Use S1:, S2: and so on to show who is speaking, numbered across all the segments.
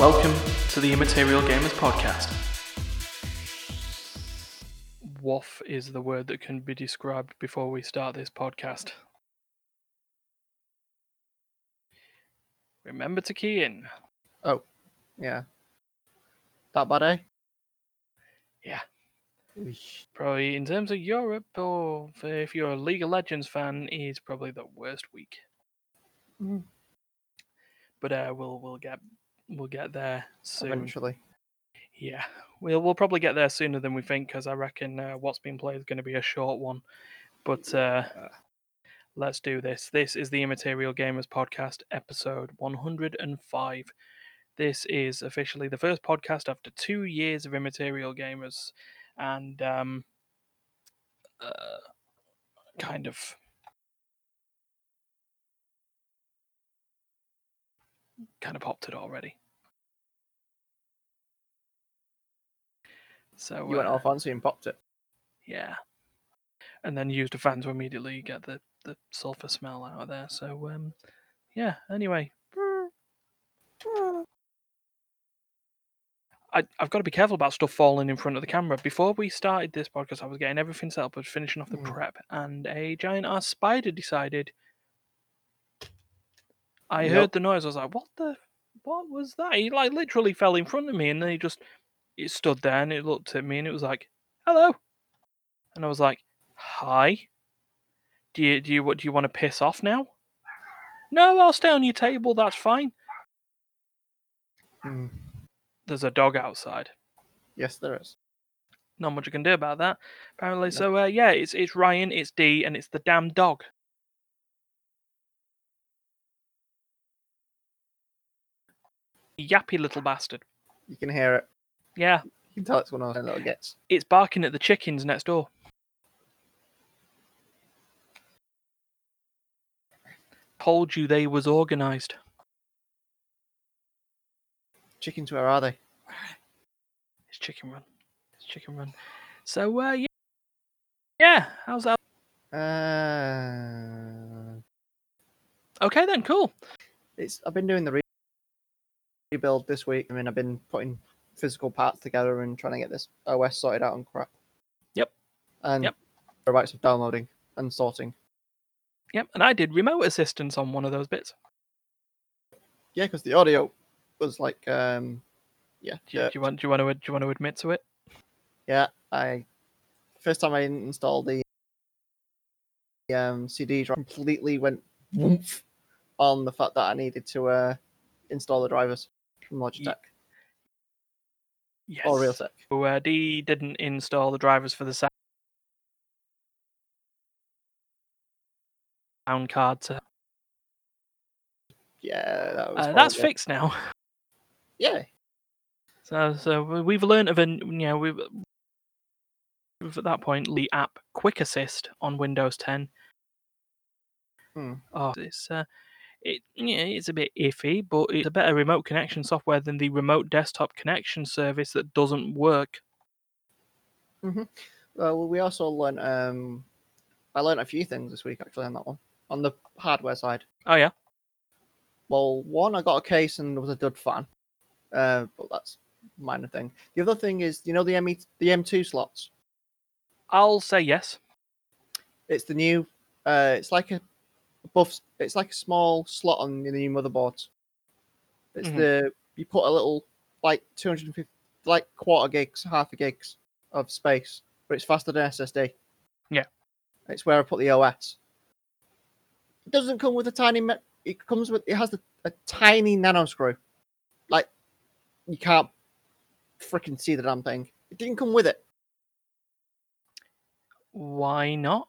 S1: Welcome to the Immaterial Gamers Podcast.
S2: Waff is the word that can be described before we start this podcast. Remember to key in.
S3: Oh, yeah. That bad, eh?
S2: Yeah.
S3: Eesh.
S2: Probably in terms of Europe, or if you're a League of Legends fan, is probably the worst week.
S3: Mm.
S2: But uh, we'll we'll get we'll get there soon.
S3: Eventually.
S2: Yeah, we'll we'll probably get there sooner than we think because I reckon uh, what's been played is going to be a short one. But uh, let's do this. This is the Immaterial Gamers Podcast, episode 105. This is officially the first podcast after two years of Immaterial Gamers, and um, uh, kind of kind of popped it already. So
S3: You went
S2: uh,
S3: all fancy and popped it.
S2: yeah, and then used a fan to immediately get the the sulfur smell out of there. So um, yeah. Anyway, I, I've got to be careful about stuff falling in front of the camera. Before we started this podcast, I was getting everything set up, I was finishing off the
S3: Mm.
S2: prep, and a giant ass spider decided. I
S3: Yep.
S2: heard the noise. I was like, "What the? What was that?" He like literally fell in front of me, and then he just it stood there and it looked at me, and it was like, "Hello," and I was like, "Hi." Do you do you what do you want to piss off now? No, I'll stay on your table. That's fine.
S3: Mm.
S2: There's a dog outside.
S3: Yes, there is.
S2: Not much you can do about that. Apparently,
S3: No.
S2: so uh, yeah, it's it's Ryan, it's D, and it's the damn dog. Yappy little bastard.
S3: You can hear it.
S2: Yeah,
S3: You can tell it's one of those little gets.
S2: it's barking at the chickens next door. Told you they was organised.
S3: Chickens, where are they?
S2: It's chicken run. It's chicken run. So uh, yeah, yeah. How's that?
S3: Uh,
S2: Okay then, cool.
S3: it's. I've been doing the re- rebuild this week. I mean, I've been putting physical parts together and trying to get this OS sorted out and crap.
S2: Yep.
S3: And
S2: Yep.
S3: whereabouts of downloading and sorting.
S2: Yep, and I did remote assistance on one of those bits.
S3: Yeah, because the audio was like, um, yeah,
S2: Do you, do you want? Do you want to? Do you want to admit to it?
S3: yeah. I first time I installed the um, CD drive, completely went woof on the fact that I needed to uh, install the drivers from Logitech
S2: Yes.
S3: or Realtek.
S2: So, uh, D didn't install the drivers for the sound card. To,
S3: Yeah, that was
S2: uh, that's fixed now.
S3: Yeah,
S2: So, so we- we've learned of a you know we've, we've at that point the app Quick Assist on Windows 10.
S3: Hmm.
S2: Oh, it's uh, it yeah, it's a bit iffy, but it's a better remote connection software than the remote desktop connection service that doesn't work.
S3: well, we also learned. Um, I learned a few things this week actually on that one on the hardware side.
S2: Oh yeah,
S3: Well, one, I got a case and was a dud fan, uh, but that's a minor thing. The other thing is, you know, the M the M2 slots.
S2: I'll say yes.
S3: It's the new. Uh, it's like a buff. It's like a small slot on the new motherboard. It's
S2: Mhm.
S3: the you put a little like 250, like quarter gigs, half a gigs of space, but it's faster than SSD.
S2: Yeah.
S3: It's where I put the OS. It doesn't come with a tiny. Me- it comes with. It has a, a tiny nano screw. Like you can't freaking see the damn thing. It didn't come with it.
S2: Why not?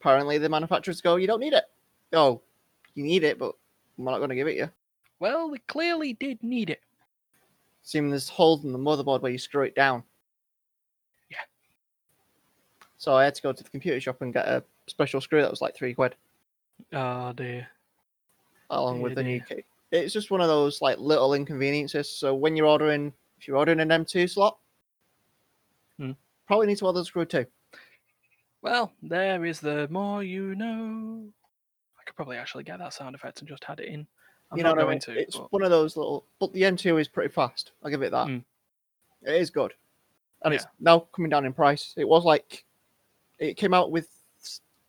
S3: Apparently, the manufacturers go, "You don't need it." Oh, you need it, but we're not going to give it you.
S2: Well, we clearly did need it.
S3: Seeing there's holes in the motherboard where you screw it down.
S2: Yeah.
S3: So I had to go to the computer shop and get a special screw that was like three quid,
S2: Oh dear.
S3: along with
S2: Dear,
S3: the new key. It's just one of those like little inconveniences. So when you're ordering, if you're ordering an M2 slot,
S2: Hmm.
S3: probably need to order the screw too.
S2: Well, there is the more you know. Could probably actually get that sound effect and just add it in. I'm
S3: you know what I mean?
S2: to.
S3: It's
S2: but-
S3: one of those little. But the M2 is pretty fast. I'll give it that.
S2: Mm.
S3: It is good, and it's now coming down in price. It was like, it came out with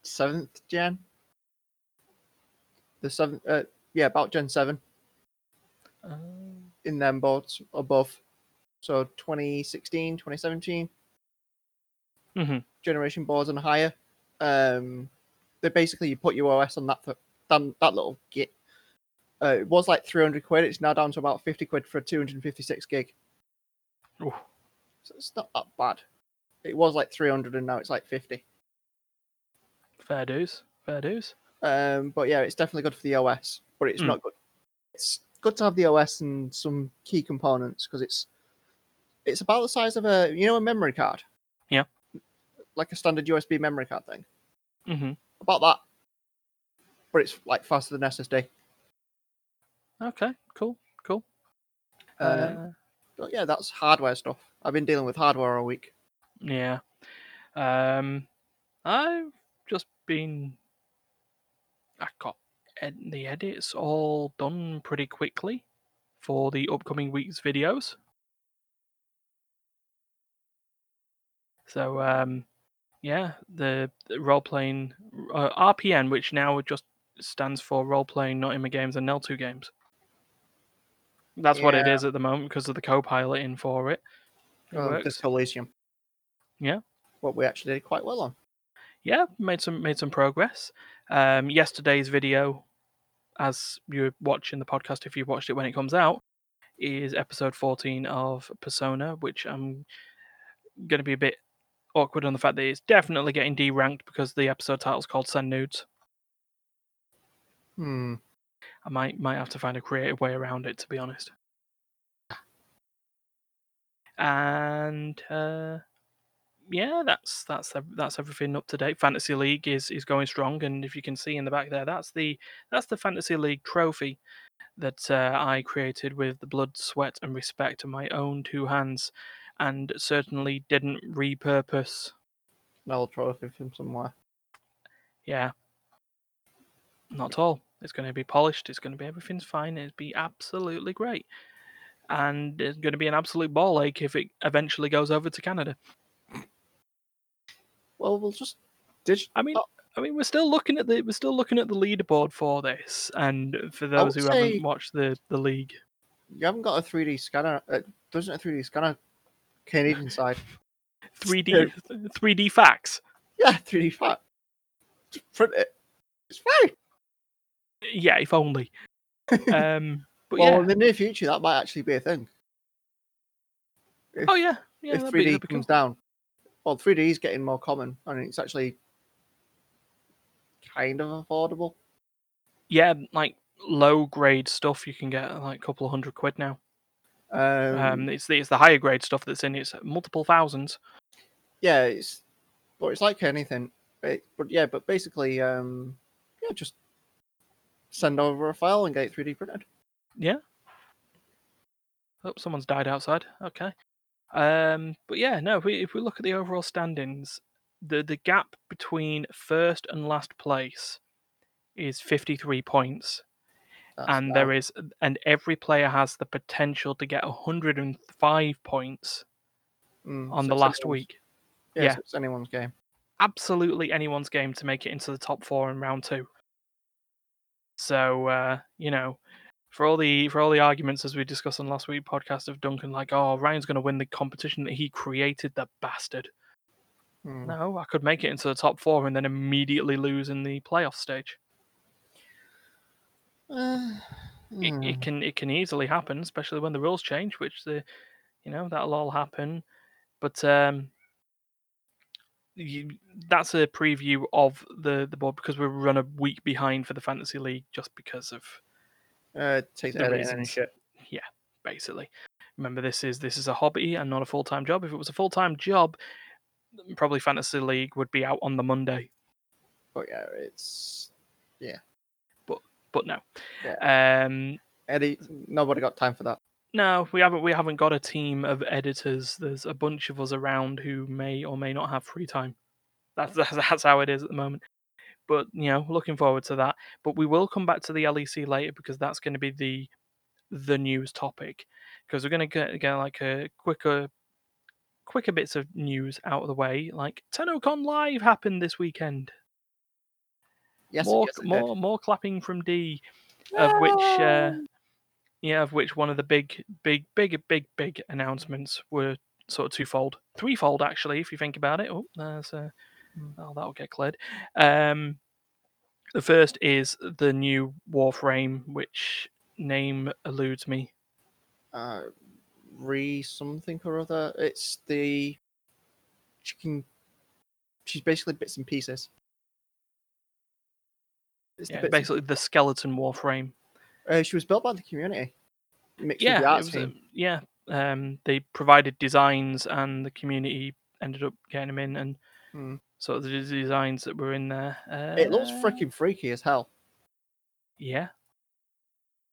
S3: seventh gen. The seventh, uh, yeah, about Gen seven
S2: Um,
S3: in them boards above. So 2016, 2017
S2: mhm.
S3: generation boards and higher. Um, they basically you put your OS on that for that, that little git. Uh, it was like 300 quid. It's now down to about 50 quid for a 256 gig.
S2: Ooh.
S3: So it's not that bad. It was like 300 and now it's like 50.
S2: Fair dues. Fair dues.
S3: Um, but yeah, it's definitely good for the OS, but it's
S2: Mm.
S3: not good. It's good to have the OS and some key components because it's it's about the size of a you know a memory card.
S2: Yeah.
S3: Like a standard USB memory card thing.
S2: hmm
S3: About that. But it's like faster than SSD.
S2: Okay. Cool. Cool.
S3: Um,
S2: Uh,
S3: but yeah, that's hardware stuff. I've been dealing with hardware all week.
S2: yeah. Um, I've just been. I got ed- the edits all done pretty quickly for the upcoming week's videos. So um, yeah, the, the role playing uh, RPN, which now just stands for role playing not in Nottingham games and Nel2 games. That's what it is at the moment because of the co-piloting for it. It.
S3: Disco Elysium.
S2: Yeah.
S3: What we actually did quite well on.
S2: yeah, made some made some progress. Um, yesterday's video, as you're watching the podcast, if you watched it when it comes out, is episode 14 of Persona, which I'm going to be a bit awkward on the fact that it's definitely getting deranked because the episode title's called "Send Nudes."
S3: Hmm.
S2: I might might have to find a creative way around it, to be honest. And uh, yeah, that's that's that's everything up to date. Fantasy League is is going strong, and if you can see in the back there, that's the that's the Fantasy League trophy that uh, I created with the blood, sweat, and respect of my own two hands, and certainly didn't repurpose.
S3: Old trophy from somewhere.
S2: Yeah, not at all. It's going to be polished. It's going to be everything's fine. It'll be absolutely great, and it's going to be an absolute ball ache if it eventually goes over to Canada.
S3: Well, we'll just dig-
S2: I mean. I mean, we're still looking at the we're still looking at the leaderboard for this, and for those who
S3: say-
S2: haven't watched the the league,
S3: You haven't got a 3D scanner. Uh, doesn't a 3D scanner Canadian side?
S2: three D three D facts.
S3: Yeah, 3D fat. Just print it. It's fine.
S2: Yeah, if only. um, but
S3: well,
S2: yeah.
S3: in the near future, that might actually be a thing. If,
S2: oh yeah, yeah.
S3: if 3D
S2: be- that'd
S3: comes
S2: cool.
S3: down. Well, 3D is getting more common, and it's actually kind of affordable.
S2: Yeah, like low grade stuff you can get like a couple of hundred quid now.
S3: Um,
S2: Um, it's the it's the higher grade stuff that's in it's multiple thousands.
S3: yeah, it's but it's like anything. It, but yeah, but basically, um, yeah, just send over a file and get it 3D printed. Yeah.
S2: Oh, someone's died outside. Okay. Um, but yeah, no. If we if we look at the overall standings, the the gap between first and last place is fifty three points,
S3: That's
S2: and there is and every player has the potential to get hundred and five points
S3: mm,
S2: on
S3: so
S2: the last
S3: anyone's-
S2: week.
S3: Yeah,
S2: yeah.
S3: so it's anyone's game.
S2: Absolutely anyone's game to make it into the top four in round two. So uh, you know, for all the for all the arguments as we discussed on last week podcast of Duncan, like, oh, Ryan's going to win the competition that he created, the bastard.
S3: Hmm.
S2: No, I could make it into the top four and then immediately lose in the playoff stage.
S3: Uh,
S2: It,
S3: hmm.
S2: it can it can easily happen, especially when the rules change, which the you know that'll all happen. But um, you, that's a preview of the the board because we run a week behind for the fantasy league just because of
S3: uh, take
S2: the
S3: the editing and
S2: reasons.
S3: shit.
S2: basically. Remember, this is this is a hobby and not a full time job. If it was a full time job, probably fantasy league would be out on the Monday.
S3: But yeah, it's
S2: But no, um,
S3: Eddie. Nobody got time for that.
S2: no, we haven't we haven't got a team of editors. There's a bunch of us around who may or may not have free time. That's that's, that's how it is at the moment. But you know, looking forward to that. But we will come back to the LEC later because that's going to be the the news topic because we're going to get, get like a quicker quicker bits of news out of the way. Like TennoCon Live happened this weekend.
S3: Yes,
S2: more
S3: yes, it did.
S2: more more clapping from D, of which uh, yeah, of which one of the big big big big big announcements were sort of twofold, threefold actually, if you think about it. Oh, there's uh,
S3: Hmm.
S2: oh, that'll get cleared. Um, the first is the new Warframe, which name eludes me.
S3: uh, re something or other. It's the she can. She's basically bits and pieces. It's
S2: Yeah, basically the skeleton Warframe.
S3: Uh, she was built by the community, mixed
S2: Yeah,
S3: the
S2: was, uh, yeah. Um, they provided designs, and the community ended up getting them in, and
S3: Hmm.
S2: sort of the designs that were in there. Uh,
S3: It looks freaking freaky as hell.
S2: Yeah,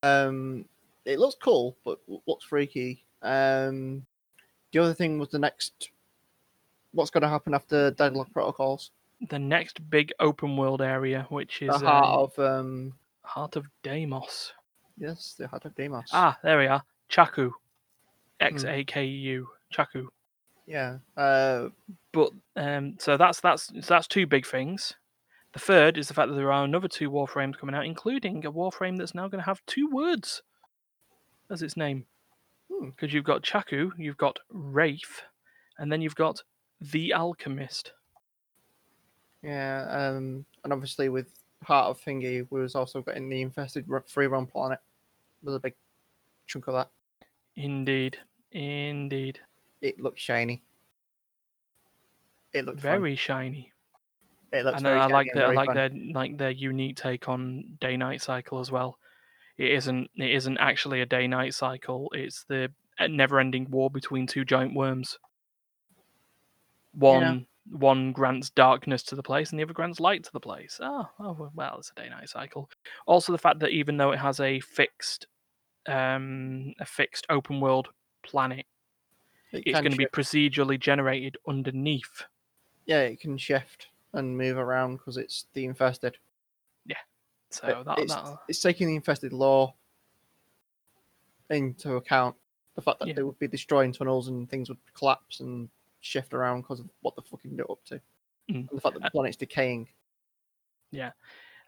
S3: Um, it looks cool, but looks freaky. Um, the other thing was the next. What's going to happen after Deadlock Protocols?
S2: The next big open world area, which is
S3: the heart
S2: um,
S3: of um,
S2: Heart of Deimos.
S3: yes, the heart of Deimos.
S2: Ah, there we are. Xaku. X A K U,
S3: Hmm.
S2: A K U. Xaku.
S3: yeah. Uh,
S2: But um, so that's that's so that's two big things. The third is the fact that there are another two Warframes coming out, including a Warframe that's now going to have two words as its name.
S3: Hmm.
S2: Because you've got Xaku, you've got Wraith, and then you've got the Alchemist.
S3: Yeah. Um, and obviously with Heart of Thingy, we was also getting the infested free run planet. Was a big chunk of that.
S2: Indeed, indeed,
S3: It looks shiny. It looks fun.
S2: very shiny.
S3: It looks
S2: and
S3: very
S2: I like their I like
S3: fun.
S2: their like their unique take on day night cycle as well. It isn't it isn't actually a day night cycle. It's the never ending war between two giant worms. One one grants darkness to the place, and the other grants light to the place. Oh, oh well, it's a day night cycle. Also, the fact that even though it has a fixed um a fixed open world planet,
S3: It
S2: it's going to be procedurally generated underneath.
S3: yeah, it can shift and move around because it's the infested.
S2: Yeah,
S3: so
S2: that,
S3: it's,
S2: that
S3: it's taking the infested lore into account. The fact that
S2: Yeah.
S3: they would be destroying tunnels and things would collapse and shift around because of what the fucking they're up to.
S2: Mm.
S3: And the fact that the
S2: Uh,
S3: planet's decaying.
S2: Yeah,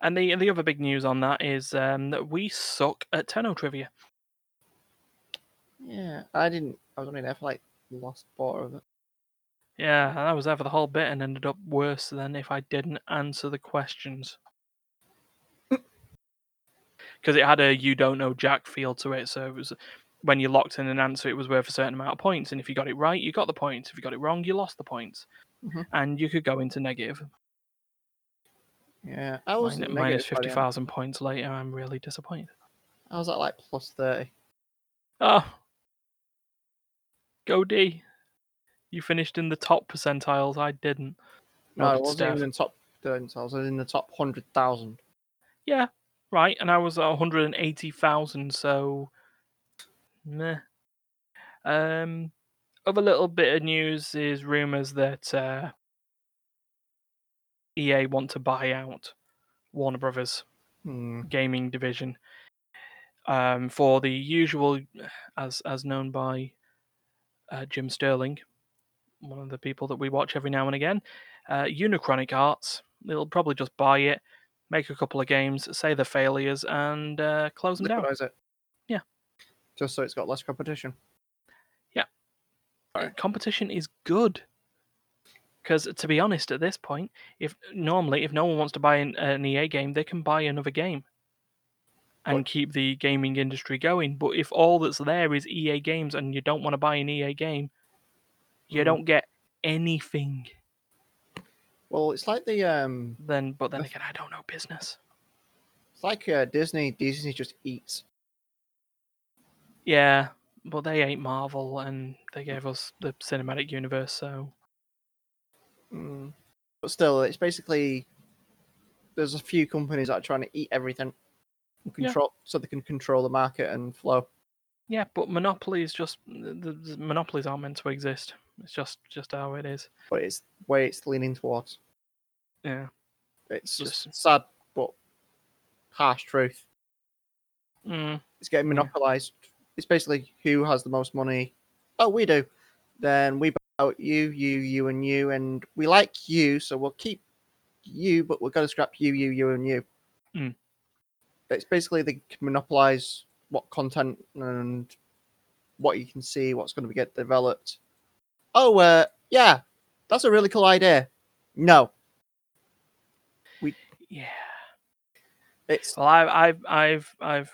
S2: and the the other big news on that is um, that we suck at Tenno trivia.
S3: Yeah, I didn't. I was only there for like the last quarter of it.
S2: Yeah, I was there for the whole bit and ended up worse than if I didn't answer the questions. Because it had a you don't know Jack feel to it, so it was when you locked in an answer, it was worth a certain amount of points, and if you got it right, you got the points. If you got it wrong, you lost the points,
S3: Mhm.
S2: and you could go into negative.
S3: Yeah, I was
S2: Min-
S3: negative
S2: minus
S3: by the
S2: fifty
S3: end.
S2: points later. I'm really disappointed.
S3: I was at like plus thirty.
S2: Oh, go D. You finished in the top percentiles. I didn't.
S3: No, I wasn't
S2: Steph.
S3: even in the top. thirty, I was in the top hundred thousand.
S2: Yeah, right. And I was at 180,000, so meh. Um, other little bit of news is rumors that uh, EA want to buy out Warner Brothers
S3: Hmm.
S2: gaming division um, for the usual, as as known by uh, Jim Sterling, one of the people that we watch every now and again, uh, Unichronic Arts. They'll probably just buy it, make a couple of games, say they're failures, and uh, close them down.
S3: It.
S2: Yeah.
S3: Just so it's got less competition.
S2: Uh, competition is good because to be honest at this point if normally if no one wants to buy an, an ea game they can buy another game and
S3: What-
S2: keep the gaming industry going but if all that's there is ea games and you don't want to buy an ea game you
S3: Mhm.
S2: don't get anything
S3: Well, it's like the um,
S2: then but then again i don't know business
S3: it's like uh, Disney. Disney just eats.
S2: Yeah but they ain't marvel and they gave us the cinematic universe so
S3: Mm. But still, it's basically there's a few companies that are trying to eat everything, and
S2: Yeah.
S3: control so they can control the market and flow.
S2: yeah but monopolies just the, the monopolies aren't meant to exist it's just just how it is
S3: But it's where it's leaning towards.
S2: Yeah.
S3: It's just
S2: Just-
S3: sad, but harsh truth.
S2: Mm,
S3: It's getting monopolized. It's basically who has the most money. Oh, we do. Then we buy out you, you, you, and you, and we like you, so we'll keep you, but we're going to scrap you, you, you, and you.
S2: Mm.
S3: It's basically they can monopolize what content and what you can see, what's going to get developed. Oh, uh, yeah, that's a really cool idea. No, we
S2: yeah.
S3: it's
S2: Well, I've, I've, I've, I've,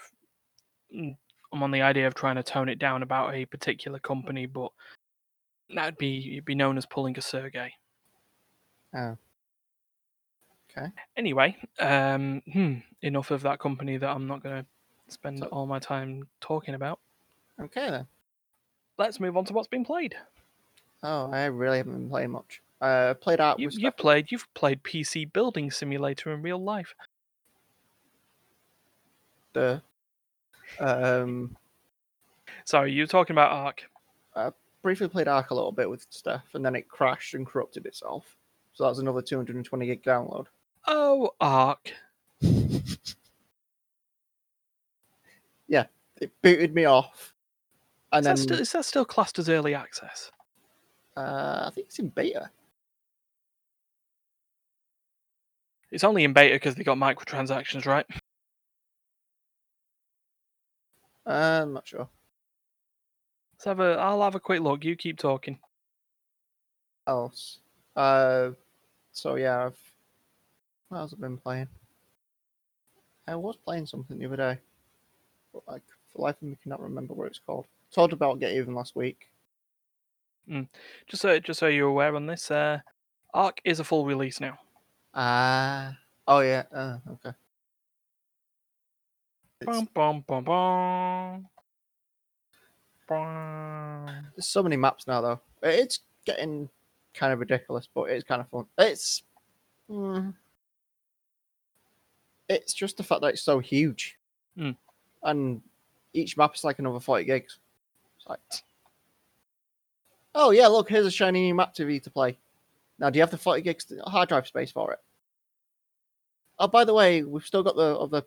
S2: mm, I'm on the idea of trying to tone it down about a particular company, but that'd be be known as pulling a Sergey.
S3: Oh. Okay.
S2: Anyway, um, hmm, enough of that company that I'm not going to spend
S3: So-
S2: all my time talking about.
S3: okay then.
S2: Let's move on to what's been played.
S3: Oh, I really haven't been playing much. Uh, played out
S2: You, you've played, you've played PC Building Simulator in real life.
S3: the um
S2: Sorry, you were talking about Ark.
S3: I briefly played Ark a little bit with Steph, and then it crashed and corrupted itself. So that was another 220 gig download.
S2: Oh, Ark.
S3: Yeah, it booted me off, and
S2: Is
S3: then
S2: that, still, is that still classed as early access?
S3: uh, I think it's in beta.
S2: It's only in beta because they got microtransactions, right?
S3: Uh, I'm not sure.
S2: Let's have a. I'll have a quick look. You keep talking.
S3: Else, uh, so yeah, I've what else have I been playing? I was playing something the other day, but like for life of me, cannot remember what it's called. Told about Get Even last week.
S2: Just so, just so you're aware on this, uh, Ark is a full release now.
S3: Ah, oh yeah, uh, okay.
S2: Bum, bum, bum, bum. Bum.
S3: there's so many maps now, though. It's getting kind of ridiculous, but it's kind of fun. It's, mm, it's just the fact that it's so huge,
S2: Mm.
S3: and each map is like another forty gigs. It's like, oh yeah, look, here's a shiny new map to you to play. Now, do you have the forty gigs hard drive space for it? Oh, by the way, we've still got the other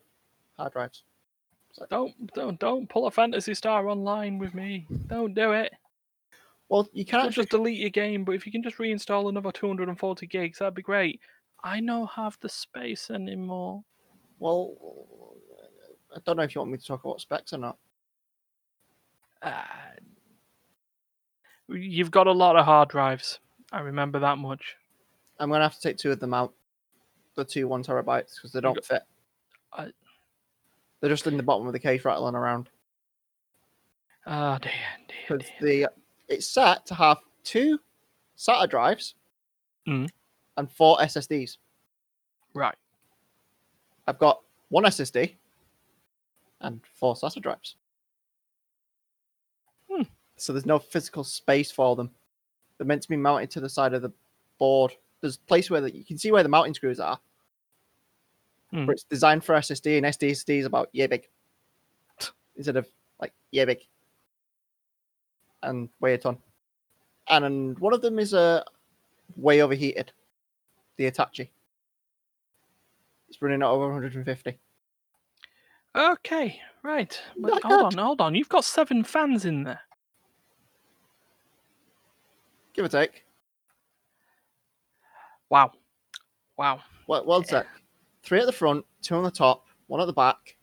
S3: hard drives. Like,
S2: Don't, don't, don't pull a Phantasy Star online with me. Don't do it.
S3: well, you can
S2: Don't
S3: actually
S2: just delete your game, but if you can just reinstall another 240 gigs, that'd be great. I don't have the space anymore.
S3: Well, I don't know if you want me to talk about specs or not.
S2: Uh, you've got a lot of hard drives. I remember that much.
S3: I'm gonna have to take two of them out, the two one terabytes, because they don't fit.
S2: I-
S3: They're just in the bottom of the case rattling around.
S2: Ah, dear, dear, dear.
S3: the it's set to have two SATA drives
S2: Mhm.
S3: and four SSDs.
S2: Right.
S3: I've got one SSD and four SATA drives.
S2: Hmm.
S3: So there's no physical space for them. They're meant to be mounted to the side of the board. There's a place where the, you can see where the mounting screws are. But it's designed for SSD, and SSD is about yeah big. Instead of like yeah big. And weigh a ton. And, and one of them is uh, way overheated. The Hitachi. It's running at over 150.
S2: Okay, right. Hold on, hold on. You've got seven fans in there.
S3: Give or take.
S2: Wow. Wow.
S3: Well, one sec. Three at the front, two on the top, one at the back,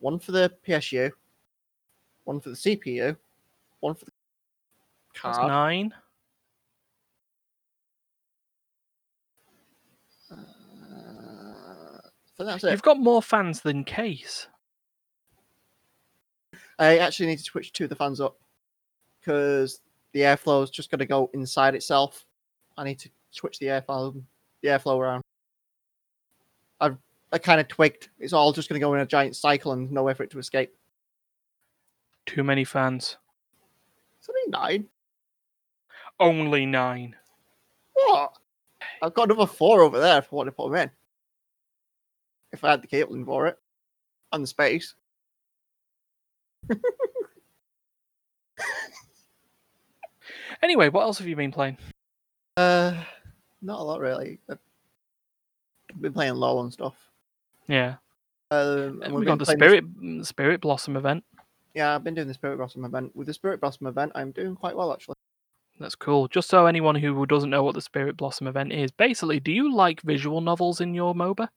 S3: one for the PSU, one for the CPU, one for the
S2: That's nine.
S3: Uh, I think that's it.
S2: You've got more fans than Case.
S3: I actually need to switch two of the fans up because the airflow is just going to go inside itself. I need to switch the airflow, the airflow around. I kind of twigged. It's all just going to go in a giant cycle and nowhere for it to escape.
S2: Too many fans.
S3: It's only nine.
S2: Only nine.
S3: What? I've got another four over there if I want to put them in. If I had the cabling for it and the space.
S2: Anyway, what else have you been playing?
S3: Uh, not a lot really. I've been playing LoL and stuff.
S2: Yeah,
S3: Um, and we've
S2: we
S3: been
S2: got the Spirit mm, Spirit Blossom event.
S3: Yeah, I've been doing the Spirit Blossom event. With the Spirit Blossom event, I'm doing quite well actually.
S2: That's cool. Just so anyone who doesn't know what the Spirit Blossom event is, basically, do you like visual novels in your MOBA?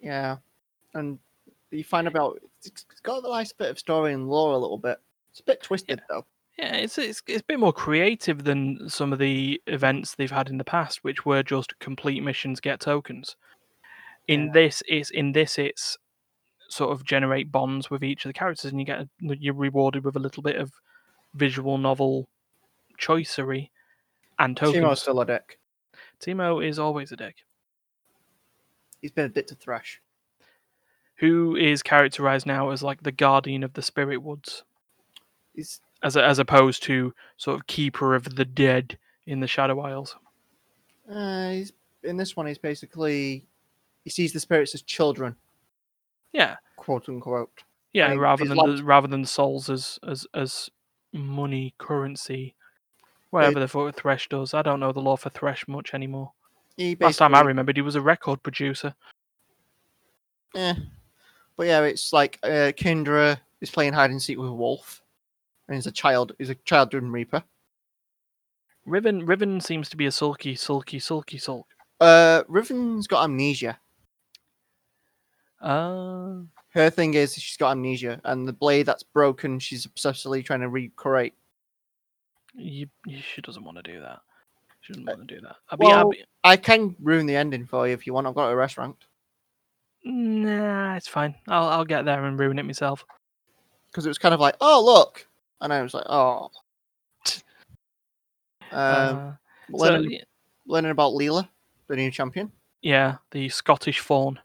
S3: Yeah, and you find about it's it's got a nice bit of story and lore a little bit. It's a bit twisted though.
S2: Yeah, it's, it's it's a bit more creative than some of the events they've had in the past, which were just complete missions, get tokens. In
S3: Yeah.
S2: this, it's in this, it's sort of generate bonds with each of the characters, and you get you're rewarded with a little bit of visual novel choicery and tokens.
S3: Teemo's still a dick.
S2: Teemo is always a dick.
S3: He's been a bit to thrash.
S2: Who is characterized now as like the guardian of the spirit woods,
S3: He's
S2: as as opposed to sort of keeper of the dead in the Shadow Isles.
S3: uh, he's in this one. He's basically he sees the spirits as children,
S2: Yeah,
S3: quote unquote.
S2: yeah. rather than the, rather than souls as as as money currency, whatever the fuck Thresh does. I don't know the lore for Thresh much anymore. Last time I remembered, he was a record producer.
S3: Yeah, But yeah, it's like uh, Kindred is playing hide and seek with Wolf, and he's a child. He's a child doing Reaper.
S2: Riven Riven seems to be a sulky, sulky, sulky sulk.
S3: Uh, Riven's got amnesia.
S2: Uh,
S3: Her thing is she's got amnesia, and the blade that's broken, she's obsessively trying to recreate.
S2: you, you, she doesn't want to do that. She doesn't
S3: Uh,
S2: want to do that. I'll be, I'll
S3: well-
S2: be,
S3: I can ruin the ending for you if you want. I've got a rest restaurant
S2: nah, it's fine. I'll I'll get there and ruin it myself.
S3: because it was kind of like, oh look, and I was like, oh. Um,
S2: Uh, so,
S3: learning,
S2: y-
S3: learning about Lillia, the new champion.
S2: yeah, the Scottish fawn.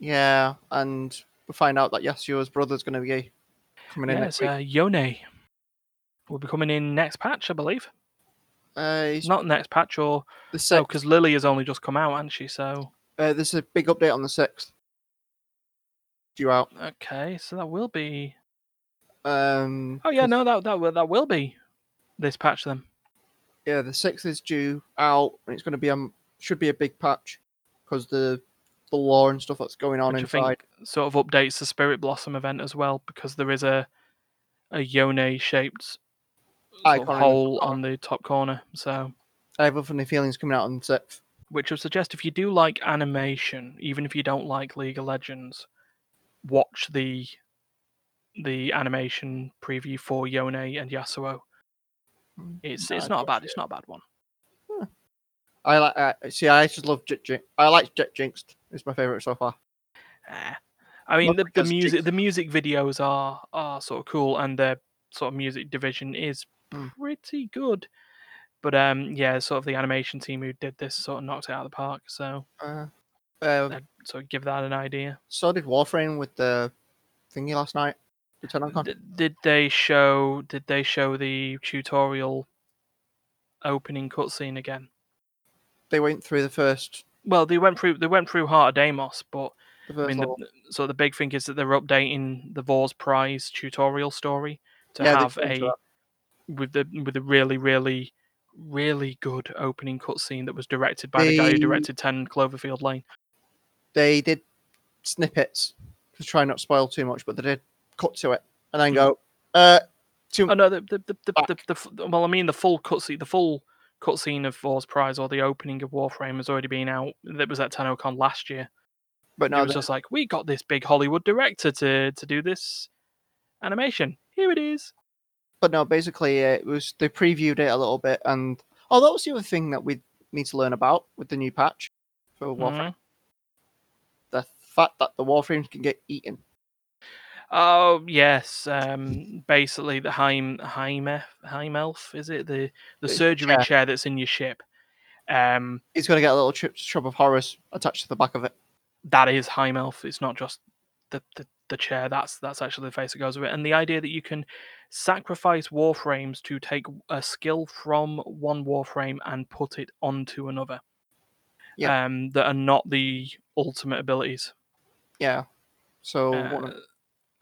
S3: Yeah, and we find out that Yasuo's brother's going to be coming in
S2: Yeah,
S3: next
S2: uh, Yone. Will be coming in next patch, I believe.
S3: Uh, he's
S2: Not next patch, or
S3: the
S2: no, because Lily has only just come out, hasn't she? So
S3: Uh, there's a big update on the sixth. Due out.
S2: okay, so that will be.
S3: Um,
S2: Oh yeah, no, that that will that will be this patch then.
S3: yeah, the sixth is due out, and it's going to be um should be a big patch because the the lore and stuff that's going on
S2: which
S3: inside.
S2: sort of updates the Spirit Blossom event as well because there is a a Yone shaped sort
S3: Icon
S2: of
S3: in the
S2: hole on the top corner. So,
S3: I have funny feelings coming out on the sixth.
S2: which would suggest if you do like animation, even if you don't like League of Legends, watch the the animation preview for Yone and Yasuo.
S3: Mm,
S2: It's
S3: no,
S2: it's not bad.
S3: it.
S2: It's not a bad one.
S3: I like. Uh, see, I just love Jet Jinx. I like Get Jinxed. It's my favorite so far.
S2: Eh. I mean, the, the music
S3: Jinx-
S2: the music videos are are sort of cool, and the sort of music division is
S3: Mm.
S2: pretty good. But um, yeah, sort of the animation team who did this sort of knocked it out of the park. So
S3: Uh, uh,
S2: sort of give that an idea.
S3: so did Warframe with the thingy last night. The TennoCon.
S2: Did, did they show? Did they show the tutorial opening cutscene again?
S3: They went through the first.
S2: Well, they went through they went through Heart of Deimos, but
S3: The
S2: I mean, the, so the big thing is that they're updating the Vors Prize tutorial story to
S3: Yeah,
S2: have a with the with a really really really good opening cutscene that was directed by the guy who directed Ten Cloverfield Lane.
S3: they did snippets to try not to spoil too much, but they did cut to it and then
S2: Mm.
S3: go, uh, too
S2: Oh no, the the the, the, the, the well, I mean the full cutscene, the full cutscene of Vors Prize or the opening of Warframe has already been out. That was at TennoCon last year.
S3: but
S2: it
S3: no,
S2: was
S3: the-
S2: just like we got this big Hollywood director to to do this animation. Here it is.
S3: but no, basically uh, it was they previewed it a little bit, and oh, that was the other thing that we need to learn about with the new patch for Warframe:
S2: Mhm.
S3: the fact that the Warframes can get eaten.
S2: Oh yes, um, basically the Heim Heim Helminth is it the the surgery
S3: chair.
S2: chair that's in your ship? Um,
S3: He's going to get a little trip shrub of horrors attached to the back of it.
S2: that is Helminth. It's not just the, the the chair. That's that's actually the face that goes with it. And the idea that you can sacrifice warframes to take a skill from one warframe and put it onto another.
S3: Yeah.
S2: Um, that are not the ultimate abilities.
S3: Yeah. So one of-
S2: Uh,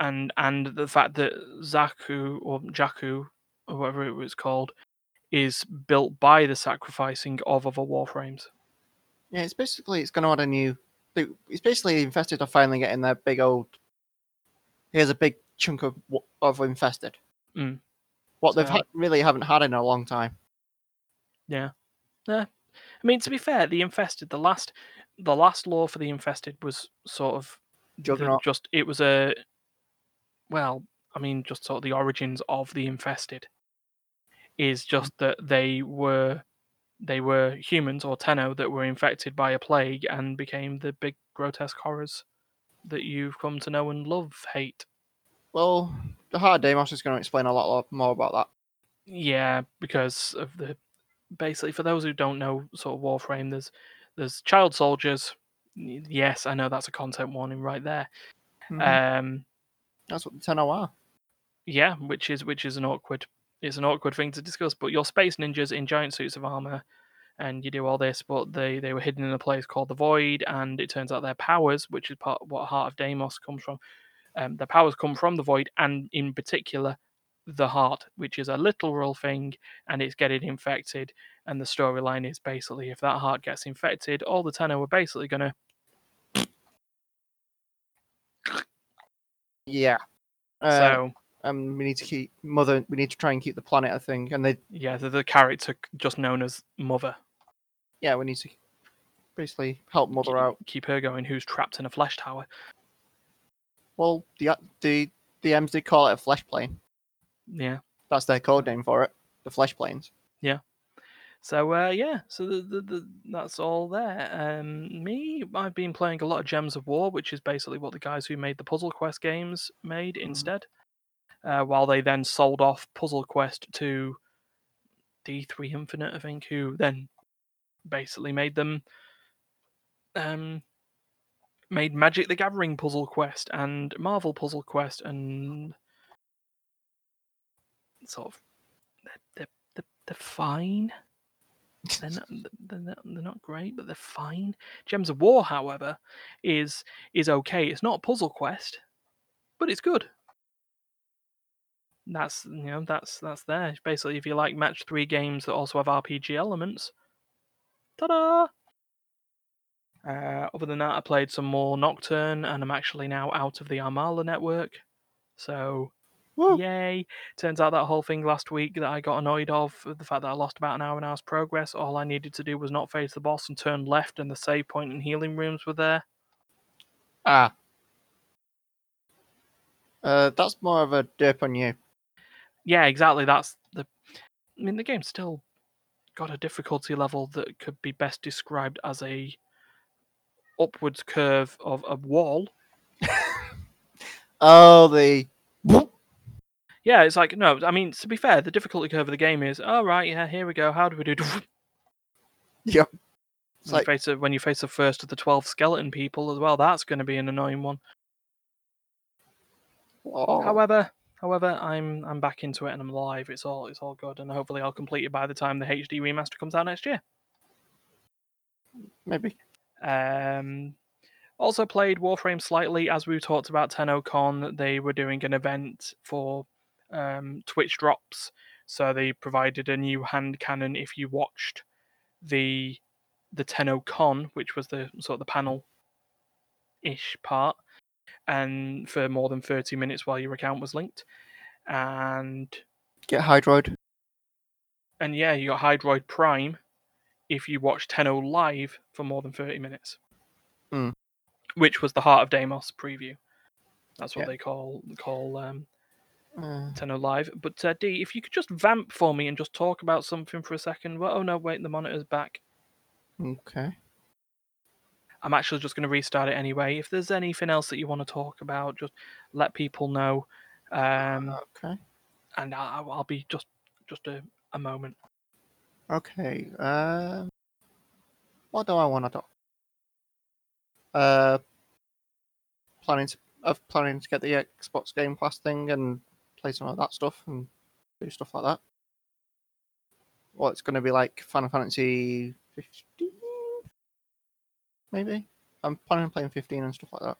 S2: and and the fact that Zaku or Jaku or whatever it was called is built by the sacrificing of other warframes.
S3: Yeah, it's basically it's going to add a new. It's basically the infested are finally getting their big old. Here's a big chunk of of infested.
S2: Mm.
S3: What they've ha- really haven't had in a long time.
S2: Yeah. Yeah. I mean, to be fair, the infested, the last, the last lore for the infested was sort of
S3: Juggernaut.
S2: just it was a, well, I mean, just sort of the origins of the infested, is just that they were, they were humans or Tenno that were infected by a plague and became the big grotesque horrors that you've come to know and love, hate.
S3: Well, the hard Deimos is going to explain a lot, more about that.
S2: Yeah, because of the basically for those who don't know sort of Warframe, there's there's child soldiers. Yes, I know that's a content warning right there.
S3: Mhm.
S2: Um,
S3: That's what the Tenno are.
S2: yeah, which is which is an awkward it's an awkward thing to discuss. But you're space ninjas in giant suits of armor, and you do all this. But they they were hidden in a place called the Void, and it turns out their powers, which is part what Heart of Deimos comes from, um, their powers come from the Void, and in particular the heart, which is a literal thing, and it's getting infected. And the storyline is basically if that heart gets infected, all the Tenno are basically gonna
S3: Yeah. Uh,
S2: so
S3: and we need to keep mother. We need to try and keep the planet. I think, and they
S2: yeah, the, the character just known as Mother.
S3: yeah, we need to basically help mother out.
S2: keep her going, who's trapped in a flesh tower.
S3: Well, the the the M's did call it a flesh plane.
S2: Yeah.
S3: That's their code name for it. The flesh planes.
S2: So uh, yeah, so the, the, the, that's all there. Um, me, I've been playing a lot of Gems of War, which is basically what the guys who made the Puzzle Quest games made
S3: Mhm.
S2: instead. Uh, while they then sold off Puzzle Quest to D3 Infinite, I think, who then basically made them um, made Magic the Gathering Puzzle Quest and Marvel Puzzle Quest and sort of they're, they're, they're fine. They're not, they're, not, they're not great, but they're fine. Gems of War, however, is is okay. It's not a puzzle quest, but it's good. That's you know that's that's there. Basically, if you like match three games that also have RPG elements, ta-da! Uh, other than that, I played some more Nocturne, and I'm actually now out of the Amala network. So
S3: Woo.
S2: Yay! Turns out that whole thing last week that I got annoyed of, the fact that I lost about an hour and a half's progress, all I needed to do was not face the boss and turn left, and the save point and healing rooms were there.
S3: Ah. Uh, that's more of a dip on you.
S2: Yeah, exactly. That's the. I mean, the game's still got a difficulty level that could be best described as a upwards curve of a wall.
S3: Oh, the
S2: Yeah, it's like no. I mean, to be fair, the difficulty curve of the game is, all right, yeah, here we go. How do we do?
S3: yep. It's
S2: When,
S3: like
S2: you face a, when you face the first of the twelve skeleton people as well, that's going to be an annoying one.
S3: oh,
S2: However, however, I'm I'm back into it and I'm live. It's all it's all good, and hopefully I'll complete it by the time the HD remaster comes out next year.
S3: maybe.
S2: Um, also played Warframe slightly as we talked about TennoCon. They were doing an event for um, Twitch drops, so they provided a new hand cannon if you watched the the TennoCon, which was the sort of the panel ish part, and for more than thirty minutes while your account was linked, and
S3: Get Hydroid.
S2: and yeah, you got Hydroid Prime if you watch Tenno live for more than 30 minutes.
S3: Hmm.
S2: Which was the Heart of Deimos preview. That's what
S3: Yeah.
S2: they call call um,
S3: Uh,
S2: Tenno live. But uh, D, if you could just vamp for me and just talk about something for a second. Well, oh no, wait, the monitor's back.
S3: okay.
S2: I'm actually just going to restart it anyway. If there's anything else that you want to talk about, just let people know. Um,
S3: Okay.
S2: and I'll, I'll be just just a, a moment.
S3: Okay. Um, what do I want to do? Uh, planning to of planning to get the Xbox Game Pass thing and play some of that stuff and do stuff like that. Well, it's going to be like Final Fantasy 15, maybe. I'm planning on playing 15 and stuff like that.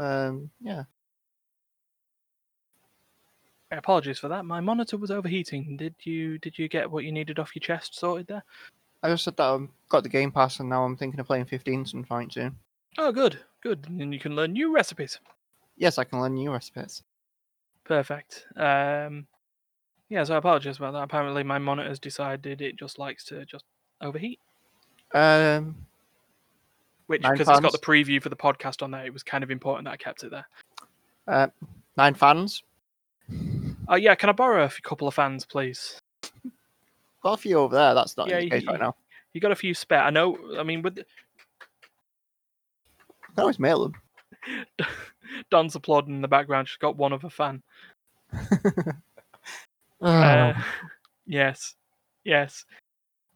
S3: Um, yeah.
S2: Apologies for that. My monitor was overheating. Did you did you get what you needed off your chest sorted there?
S3: I just said that I've got the Game Pass and now I'm thinking of playing 15 sometime soon.
S2: Oh, good, good. And you can learn new recipes.
S3: Yes, I can learn new recipes.
S2: Perfect. Um, yeah, so I apologize about that. Apparently, my monitor's decided it just likes to just overheat.
S3: Um,
S2: Which, because it's got the preview for the podcast on there, it was kind of important that I kept it there.
S3: uh, nine fans.
S2: Oh yeah, can I borrow a couple of fans, please?
S3: Got a few over there. That's not
S2: Yeah,
S3: the
S2: you-
S3: case right now.
S2: You got a few spare? I know. I mean, with the,
S3: I can always mail them.
S2: Don's applauding in the background. She's got one of a fan.
S3: Oh,
S2: Uh, yes, yes.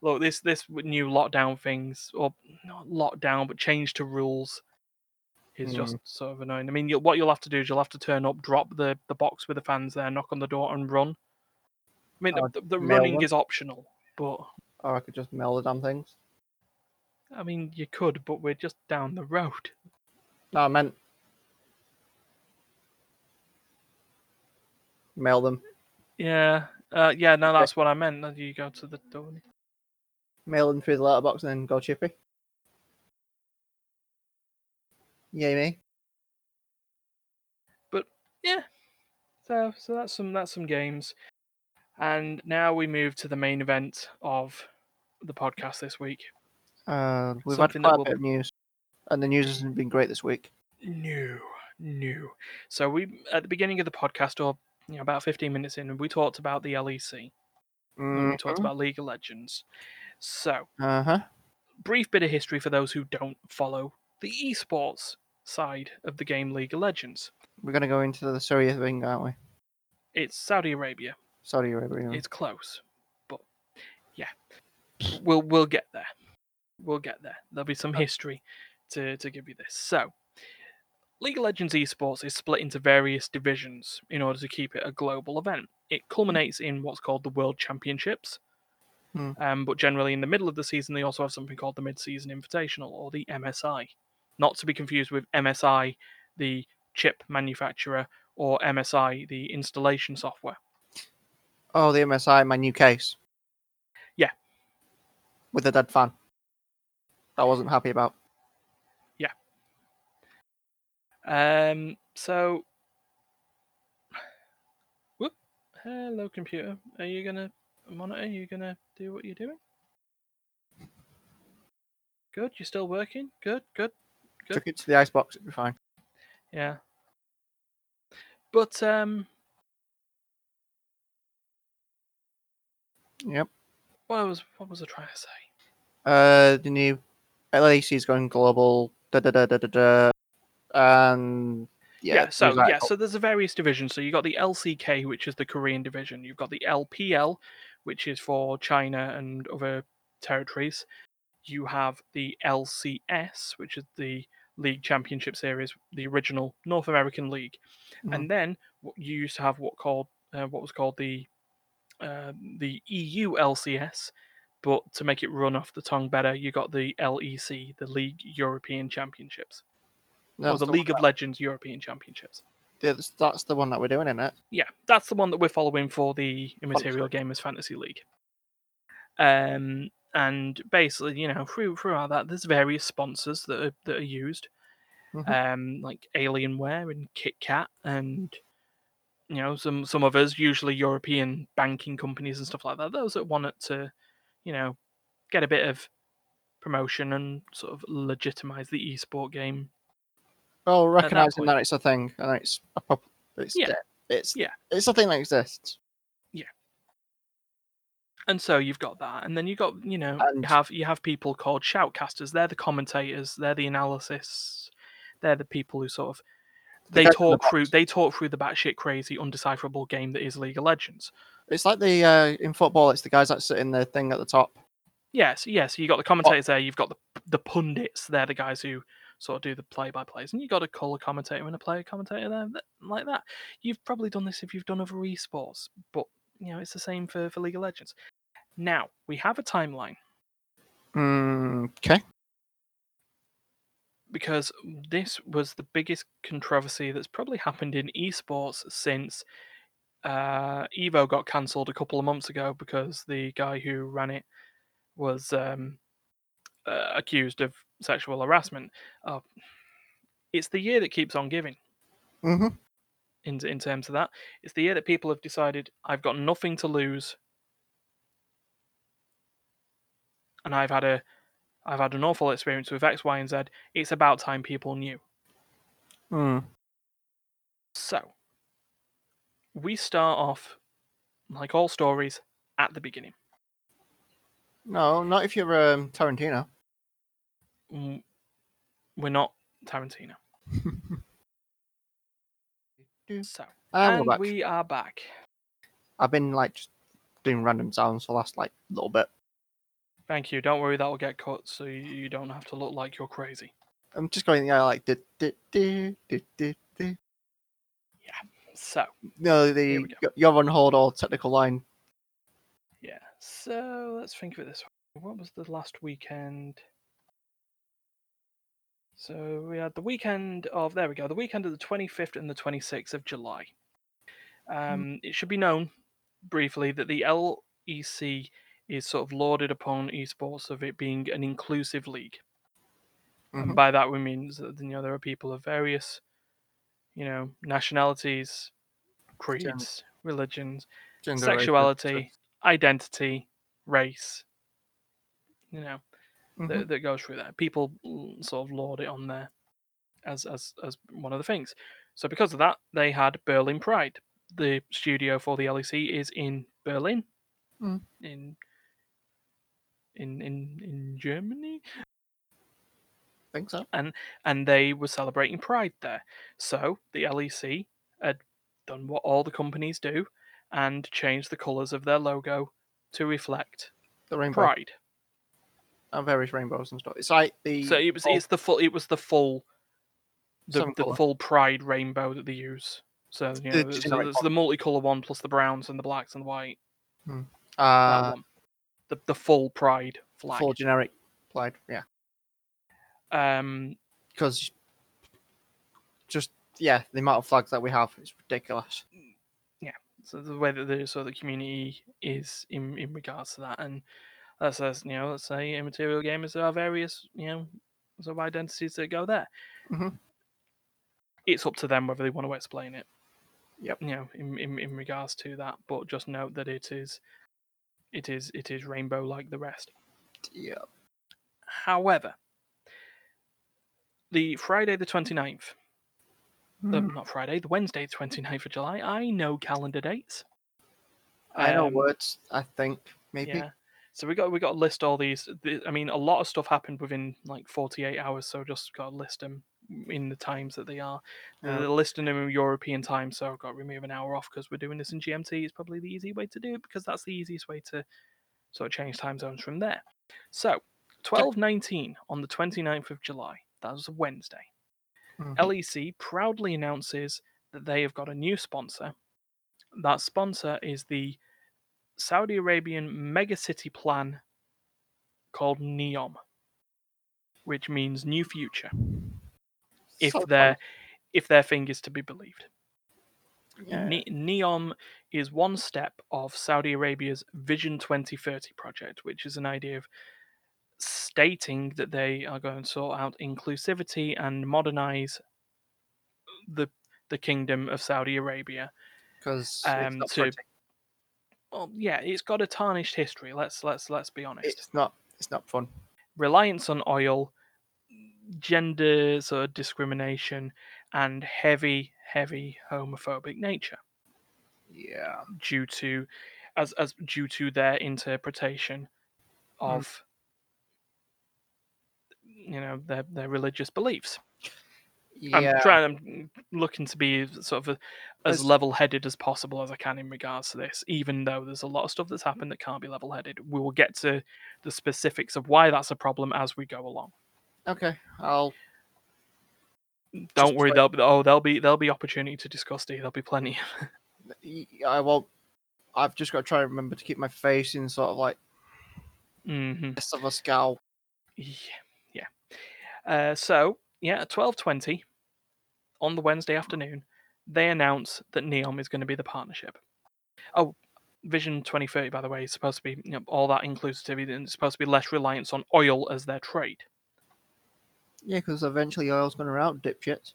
S2: Look, this this new lockdown things, or not lockdown, but change to rules, is just sort of annoying. I mean, you, what you'll have to do is you'll have to turn up, drop the the box with the fans there, knock on the door, and run. I mean,
S3: Oh,
S2: the, the, the running
S3: them?
S2: is optional, but
S3: or I could just mail the damn things.
S2: I mean, you could, but we're just down the road.
S3: No, I meant mail them.
S2: Yeah, uh, yeah. No, that's what I meant. You go to the door.
S3: Mail them through the letterbox and then go chippy. Yay me.
S2: But yeah so so that's some that's some games and now we move to the main event of the podcast this week
S3: Uh, we've
S2: Something
S3: had quite
S2: will-
S3: a bit of news, and the news hasn't been great this week.
S2: new new so we at the beginning of the podcast or you know, about 15 minutes in we talked about the lec and we talked about league of legends so
S3: Uh huh.
S2: brief bit of history for those who don't follow the esports side of the game league of legends
S3: We're gonna go into the Syria thing, aren't we?
S2: it's saudi arabia
S3: Saudi Arabia.
S2: It's close, but yeah, we'll we'll get there. We'll get there. There'll be some history to to give you this. So, League of Legends Esports is split into various divisions in order to keep it a global event. It culminates in what's called the World Championships.
S3: Hmm.
S2: Um, but generally, in the middle of the season, they also have something called the Mid-Season Invitational or the MSI, not to be confused with MSI, the chip manufacturer, or MSI, the installation software.
S3: Oh, the MSI, my new case.
S2: Yeah.
S3: With a dead fan. I wasn't happy about.
S2: Um. So, whoop. Hello, computer. Are you gonna monitor? Are you gonna do what you're doing? Good. You're still working. Good. Good. Good.
S3: Took it to the icebox, it'd be fine.
S2: Yeah. But um,
S3: Yep.
S2: what was what was I trying to say?
S3: Uh, the new LAC is going global. Da da da da da da. And yeah,
S2: Yeah, so yeah, so there's a various divisions. So you got the LCK, which is the Korean division. You've got the LPL, which is for China and other territories. You have the LCS, which is the League Championship Series, the original North American League,
S3: Mhm.
S2: and then you used to have what called uh, what was called the uh, the EU LCS, but to make it run off the tongue better, you got the LEC, the League European Championships, or
S3: That's
S2: the League of Legends European Championships.
S3: that- that's, that's the one that we're doing, isn't it?
S2: Yeah, that's the one that we're following for the Immaterial Gamers Fantasy League. Um, and basically, you know, through throughout that, there's various sponsors that are, that are used,
S3: Mhm.
S2: um, like Alienware and KitKat, and you know, some some others, usually European banking companies and stuff like that. Those that want it to, you know, get a bit of promotion and sort of legitimize the esport game.
S3: Well,
S2: that
S3: recognizing
S2: point-
S3: that, it's a thing and it's a pop, it's
S2: Yeah.
S3: it's
S2: Yeah.
S3: it's a thing that exists. Yeah.
S2: And so you've got that, and then you've got you know
S3: And-
S2: you have you have people called shoutcasters. They're the commentators. They're the analysis. They're the people who sort of
S3: The
S2: they
S3: in the
S2: talk through they talk through the batshit crazy, undecipherable game that is League of Legends.
S3: It's like the uh, in football, it's the guys that sit in the thing at the top.
S2: Yes, yes. You got the commentators there. You've got the the pundits. They're the guys who sort of do the play by plays, and you got a color commentator and a player commentator there like that. You've probably done this if you've done other esports, but you know it's the same for for League of Legends. Now we have a timeline.
S3: Mm, okay.
S2: because this was the biggest controversy that's probably happened in esports since uh, Evo got cancelled a couple of months ago because the guy who ran it was um, uh, accused of sexual harassment. Oh, it's the year that keeps on giving.
S3: Mm-hmm.
S2: in in terms of that. It's the year that people have decided I've got nothing to lose, and I've had a I've had an awful experience with X, Y, and Z. It's about time people knew.
S3: Mm.
S2: So we start off like all stories at the beginning.
S3: No, not if you're um, Tarantino.
S2: Mm, We're not Tarantino. So
S3: And,
S2: and
S3: back.
S2: we are back.
S3: I've been like just doing random sounds for the last like little bit.
S2: Thank you. Don't worry, that will get cut, so you, you don't have to look like you're crazy.
S3: I'm just going, yeah, like did did did did did did.
S2: So
S3: No, the
S2: we go.
S3: y- you're on hold or technical line.
S2: Yeah. So let's think of it this way. What was the last weekend? So we had the weekend of there we go. The weekend of the 25th and the 26th of July. Um, it should be known briefly that the LEC is sort of lauded upon esports of it being an inclusive league.
S3: Mhm.
S2: And by that we mean that you know there are people of various, you know, nationalities, creeds, religions,
S3: Gender,
S2: sexuality, identity, race. You know,
S3: Mhm.
S2: that, that goes through that. People sort of laud it on there as as as one of the things. So because of that, they had Berlin Pride. The studio for the LEC is in Berlin,
S3: Mm.
S2: in in in in Germany,
S3: think so.
S2: And and they were celebrating Pride there. So the LEC had done what all the companies do and changed the colours of their logo to reflect
S3: The rainbow
S2: Pride.
S3: And various rainbows and stuff. It's like the
S2: So it was
S3: oh,
S2: it's the full it was the full the, the full pride rainbow that they use. So you know,
S3: The
S2: there's,
S3: generic
S2: there's the multicolour one plus the browns and the blacks and the white. that
S3: uh.
S2: The the full pride flag.
S3: full generic applied. Yeah,
S2: Um
S3: because just yeah, the amount of flags that we have is ridiculous.
S2: Yeah, so the way that the so the community is in in regards to that and let's say you know let's say immaterial gamers there are various you know sort of identities that go there.
S3: Mhm.
S2: It's up to them whether they want to explain it.
S3: Yep.
S2: You know, in, in in regards to that, but just note that it is, it is it is rainbow like the rest.
S3: Yeah,
S2: However, the Friday the 29th, the,
S3: Mhm.
S2: not Friday, the Wednesday the 29th of July, I know calendar dates.
S3: I know
S2: Um,
S3: words. I think maybe.
S2: Yeah. So we got we got to list all these. the- I mean, a lot of stuff happened within like 48 hours, so just got to list them in the times that they are. Uh,
S3: Yeah.
S2: They're listing them in European time, so I've got to remove an hour off because we're doing this in GMT. It's probably the easy way to do it because that's the easiest way to sort of change time zones from there. So 12:19 on the 29th of July. That was a Wednesday.
S3: Mhm.
S2: LEC proudly announces that they have got a new sponsor. That sponsor is the Saudi Arabian megacity plan called NEOM, which means New Future, if
S3: So
S2: their if their thing is to be believed.
S3: Yeah.
S2: Ne- NEOM is one step of Saudi Arabia's Vision 2030 project, which is an idea of stating that they are going to sort out inclusivity and modernize the the kingdom of Saudi Arabia.
S3: because
S2: um, to-. Well, yeah, it's got a tarnished history. Let's let's let's be honest.
S3: it's not it's not fun.
S2: Reliance on oil, gender sort of discrimination, and heavy heavy homophobic nature.
S3: Yeah,
S2: due to as as due to their interpretation hmm. of you know their their religious beliefs.
S3: yeah.
S2: I'm trying I'm looking to be sort of a, as
S3: As-
S2: level-headed as possible as I can in regards to this, even though there's a lot of stuff that's happened that can't be level-headed. We will get to the specifics of why that's a problem as we go along.
S3: Okay, I'll.
S2: Don't worry, there'll be oh there'll be there'll be opportunity to discuss it. There'll be plenty.
S3: I won't. I've just got to try and remember to keep my face in sort of like
S2: mm-hmm.
S3: less of a scowl.
S2: Yeah, yeah. Uh, so yeah, twelve twenty on the Wednesday afternoon, they announce that Neom is going to be the partnership. Oh, Vision 2030, by the way, is supposed to be you know, all that inclusivity and it's supposed to be less reliance on oil as their trade.
S3: Yeah, because eventually oil's going to run out, dipshits.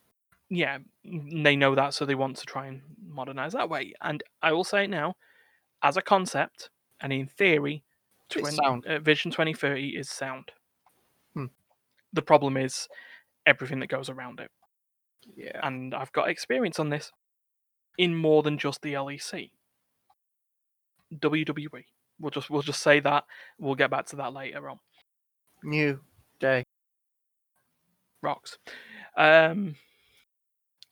S2: Yeah, they know that, so they want to try and modernize that way. And I will say it now, as a concept and in theory, 20,
S3: sound.
S2: Uh, Vision 2030 is sound.
S3: Hmm.
S2: The problem is everything that goes around it.
S3: Yeah.
S2: and I've got experience on this in more than just the LEC. WWE. We'll just we'll just say that. We'll get back to that later on.
S3: New day.
S2: Rocks. Um,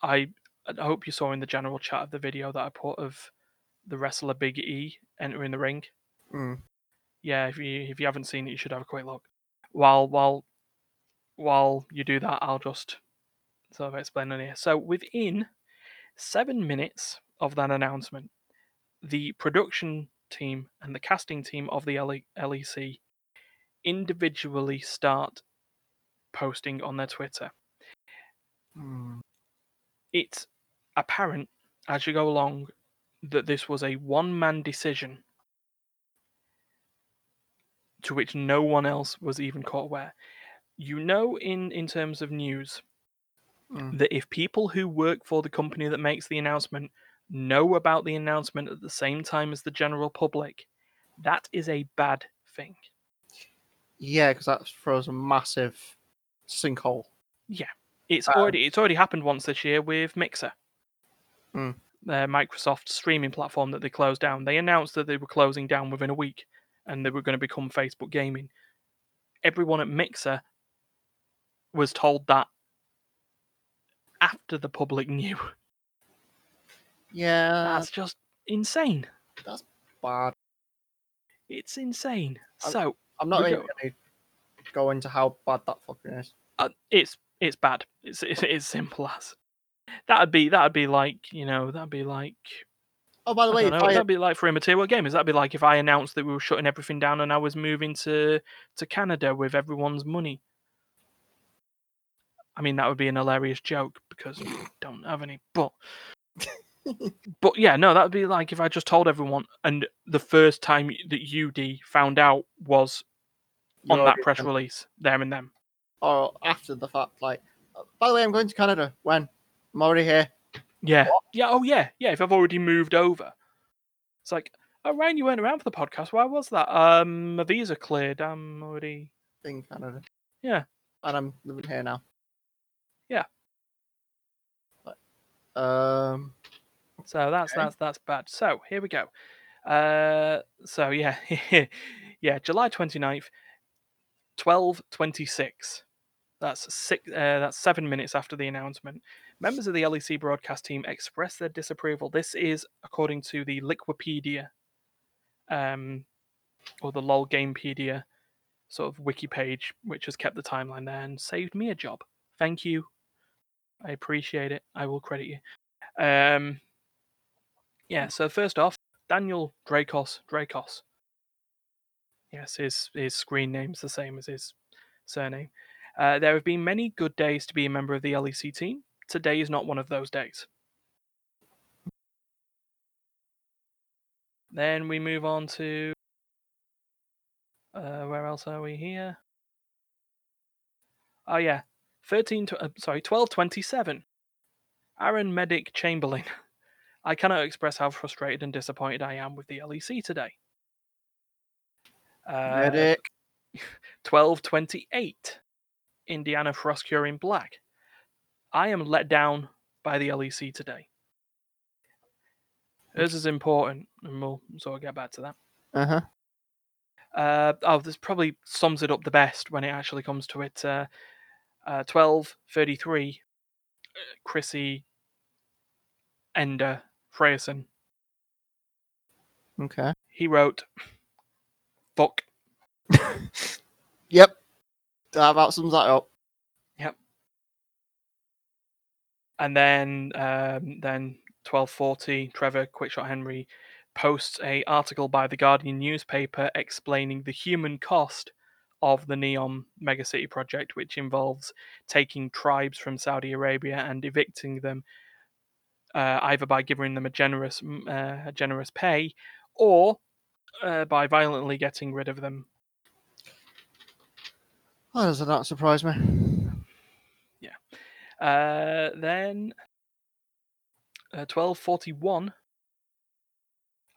S2: I, I hope you saw in the general chat of the video that I put of the wrestler Big E entering the ring.
S3: Mm.
S2: Yeah, if you if you haven't seen it, you should have a quick look. While while while you do that, I'll just sort of explain on here. So within seven minutes of that announcement, the production team and the casting team of the LE- LEC individually start posting on their Twitter.
S3: Mm.
S2: It's apparent as you go along that this was a one man decision to which no one else was even caught aware. You know, in, in terms of news,
S3: Mm.
S2: that if people who work for the company that makes the announcement know about the announcement at the same time as the general public, that is a bad thing.
S3: Yeah, because that throws a massive sinkhole.
S2: Yeah, it's
S3: Um,
S2: already it's already happened once this year with Mixer.
S3: Hmm.
S2: Their Microsoft streaming platform that they closed down. They announced that they were closing down within a week and they were going to become Facebook Gaming. Everyone at Mixer was told that after the public knew.
S3: Yeah,
S2: That's just insane.
S3: That's bad.
S2: It's insane.
S3: I'm-
S2: So
S3: I'm not
S2: go-
S3: going to go into how bad that fucking is.
S2: uh, it's it's bad. It's it's, it's simple as that'd be that'd be like you know that'd be like
S3: Oh, by the way,
S2: know,
S3: I,
S2: that'd be like for immaterial gamers. That'd be like if I announced that we were shutting everything down and I was moving to to Canada with everyone's money. I mean that would be an hilarious joke because we don't have any. But but yeah, no, that'd be like if I just told everyone and the first time that UD found out was on
S3: you're
S2: that press
S3: done.
S2: release there and then.
S3: or after the fact, like, "Uh, by the way, I'm going to Canada. When? I'm already here.
S2: Yeah. Yeah. Oh, yeah. Yeah. If I've already moved over, it's like, oh, Ryan, you weren't around for the podcast. Why was that? Um, my visa cleared. I'm already.
S3: in Canada.
S2: Yeah.
S3: And I'm living here now.
S2: Yeah.
S3: But, um,
S2: So that's
S3: Okay.
S2: that's that's bad. So here we go. Uh, so yeah, yeah, July 29th, twelve twenty six. That's six. Uh, that's seven minutes after the announcement. Members of the LEC broadcast team expressed their disapproval. This is according to the Liquipedia, um, or the LOL Gamepedia, sort of wiki page, which has kept the timeline there and saved me a job. Thank you. I appreciate it. I will credit you. Um, yeah. So first off, Daniel Drakos. Drakos. Yes, his his screen name's the same as his surname. Uh, there have been many good days to be a member of the LEC team. Today is not one of those days. Then we move on to uh, where else are we here? Oh yeah, thirteen. Tw- uh, sorry, twelve twenty-seven. Aaron Medic Chamberlain. I cannot express how frustrated and disappointed I am with the LEC today. Uh,
S3: medic.
S2: 1228 Indiana Froskurinn black. I am let down by the LEC today. This is important, and we'll sort of get back to that.
S3: Uh huh.
S2: Uh, oh, this probably sums it up the best when it actually comes to it. Uh, uh, 1233 uh, Chrissy Ender Frierson.
S3: Okay.
S2: He wrote, Fuck.
S3: Yep. That about sums that up. Yep.
S2: And then um, then 1240 Trevor Quickshot Henry posts a article by the Guardian newspaper explaining the human cost of the NEOM Megacity project, which involves taking tribes from Saudi Arabia and evicting them uh, either by giving them a generous uh, a generous pay or uh, by violently getting rid of them.
S3: Oh, does that not surprise me? Yeah.
S2: Uh, then uh, 1241.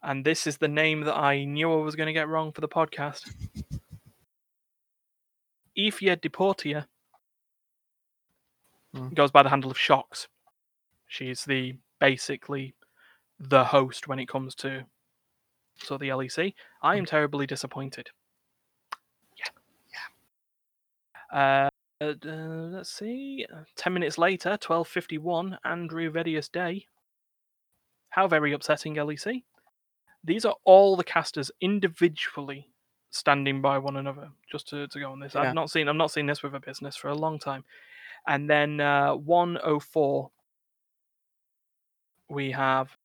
S2: And this is the name that I knew I was going to get wrong for the podcast. Eefje Depoortere
S3: Hmm.
S2: goes by the handle of Sjokz. She's the basically the host when it comes to so the LEC. I am terribly disappointed. Yeah, yeah. Uh, uh, let's see. Ten minutes later, twelve fifty-one. Andrew Vedius Day. How very upsetting, LEC. These are all the casters individually standing by one another. Just to, to go on this,
S3: Yeah.
S2: I've not seen I've not seen this with a business for a long time. And then uh, one oh four. We have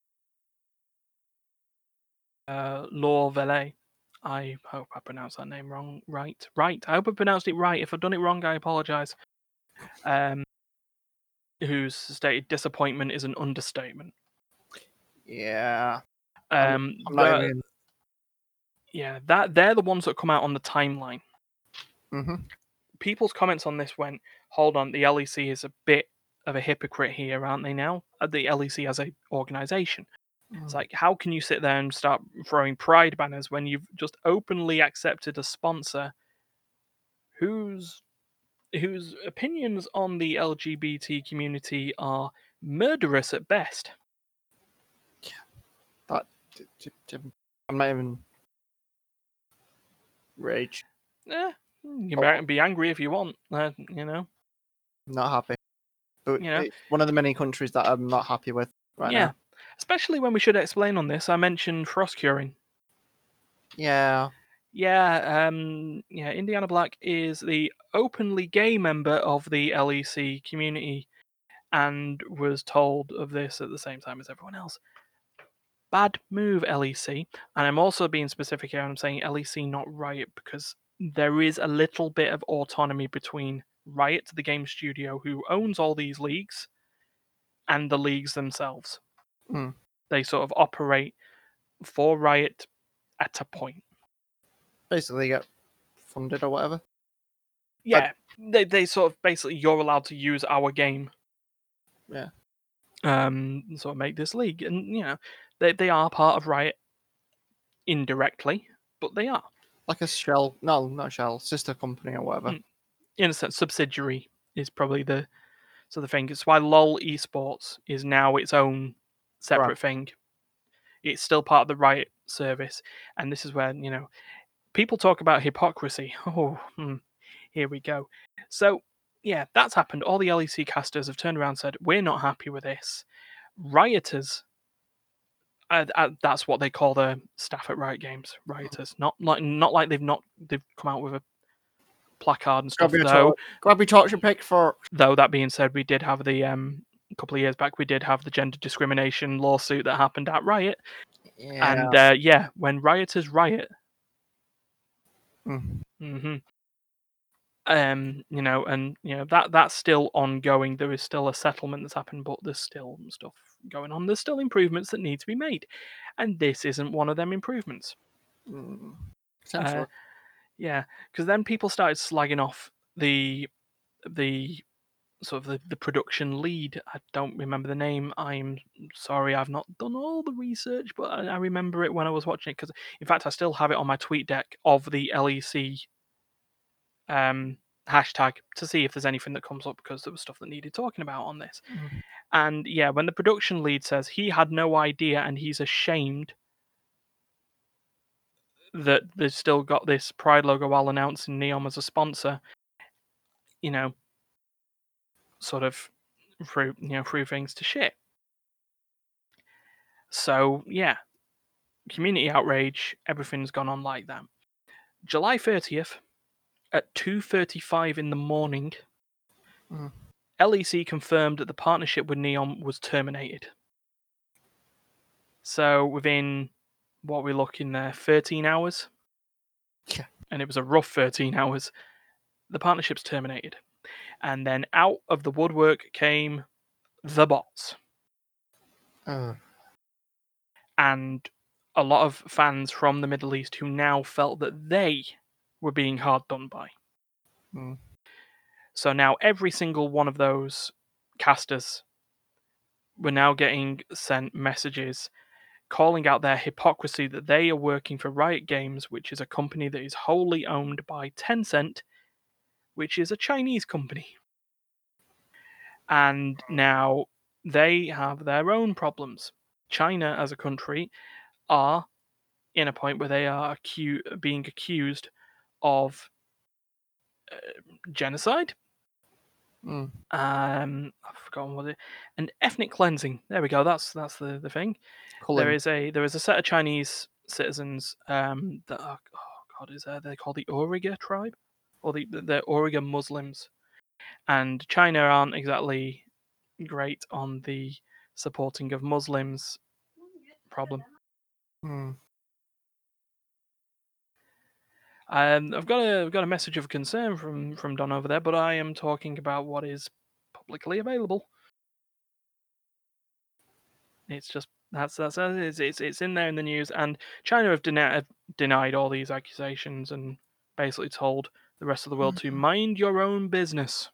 S2: uh, Laure Valée. I hope I pronounced that name wrong. Right, right. I hope I pronounced it right. If I've done it wrong, I apologise. Um, whose stated disappointment is an understatement.
S3: Yeah. I'm-
S2: Um,
S3: I'm even.
S2: Yeah, that they're the ones that come out on the timeline.
S3: hmm
S2: People's comments on this went, "Hold on, the LEC is a bit of a hypocrite here, aren't they? Now, Uh, the LEC as a organisation,
S3: Mm.
S2: it's like how can you sit there and start throwing pride banners when you've just openly accepted a sponsor whose whose opinions on the LGBT community are murderous at best."
S3: Yeah, I'm not even. Rage.
S2: Yeah, you
S3: Oh.
S2: can be angry if you want, uh, you know.
S3: Not happy. But
S2: Yeah.
S3: it's one of the many countries that I'm not happy with right
S2: yeah,
S3: now.
S2: especially when we should explain on this. I mentioned Froskurinn.
S3: Yeah.
S2: Yeah, um, yeah. Indiana Black is the openly gay member of the LEC community, and was told of this at the same time as everyone else. Bad move, LEC. And I'm also being specific here. I'm saying LEC, not Riot, because there is a little bit of autonomy between Riot, the game studio who owns all these leagues, and the leagues themselves.
S3: Mm.
S2: They sort of operate for Riot at a point.
S3: Basically, get funded or whatever.
S2: Yeah, they they sort of basically you're allowed to use our game.
S3: Yeah.
S2: Um, sort of make this league, and you know, they they are part of Riot indirectly, but they are
S3: Like a shell. No, not a shell. Sister company or whatever.
S2: Mm. in a sense subsidiary is probably the so the thing. It's why LOL Esports is now its own separate
S3: Right.
S2: thing. It's still part of the Riot service, and this is where you know people talk about hypocrisy. Oh, hmm, here we go. So yeah, that's happened. All the LEC casters have turned around and said, "We're not happy with this." Rioters. Uh, uh, that's what they call the staff at Riot Games. Rioters, not like not like they've not they've come out with a placard and stuff.
S3: Grab your,
S2: Though,
S3: torch, grab your torch and pick for.
S2: though that being said, we did have the um a couple of years back. We did have the gender discrimination lawsuit that happened at Riot,
S3: Yeah.
S2: and uh, yeah, when rioters riot,
S3: Mm.
S2: hmm um, you know, and you know that that's still ongoing. There is still a settlement that's happened, but there's still stuff going on. There's still improvements that need to be made, and this isn't one of them improvements.
S3: Mm.
S2: Uh, yeah, because then people started slagging off the the sort of the, the production lead. I don't remember the name. I'm sorry, I've not done all the research, but I, I remember it when I was watching it. Because in fact, I still have it on my tweet deck of the LEC um, hashtag to see if there's anything that comes up because there was stuff that needed talking about on this.
S3: Mhm.
S2: And yeah, when the production lead says he had no idea and he's ashamed that they've still got this Pride logo while announcing Neom as a sponsor, you know, sort of threw you know through things to shit. So yeah, community outrage, everything's gone on like that. July thirtieth at two thirty-five in the morning,
S3: Mm.
S2: LEC confirmed that the partnership with NEOM was terminated. So within what we're looking there, thirteen hours.
S3: Yeah.
S2: And it was a rough thirteen hours. The partnership's terminated. And then out of the woodwork came the bots.
S3: Uh,
S2: And a lot of fans from the Middle East who now felt that they were being hard done by.
S3: Mm.
S2: So now every single one of those casters were now getting sent messages calling out their hypocrisy that they are working for Riot Games, which is a company that is wholly owned by Tencent, which is a Chinese company. And now they have their own problems. China, as a country, are in a point where they are acu- being accused of uh, genocide.
S3: Mm.
S2: Um, I've forgotten what it and ethnic cleansing. There we go. That's that's the, the thing. There is a there is a set of Chinese citizens um, that are oh god is there they called the Uyghur tribe or the the Uyghur Muslims, and China aren't exactly great on the supporting of Muslims problem.
S3: Mm.
S2: Um, I've got a I've got a message of concern from from Don over there, but I am talking about what is publicly available. It's just that's that's it's it's, it's in there in the news, and China have denied have denied all these accusations and basically told the rest of the world to mind your own business.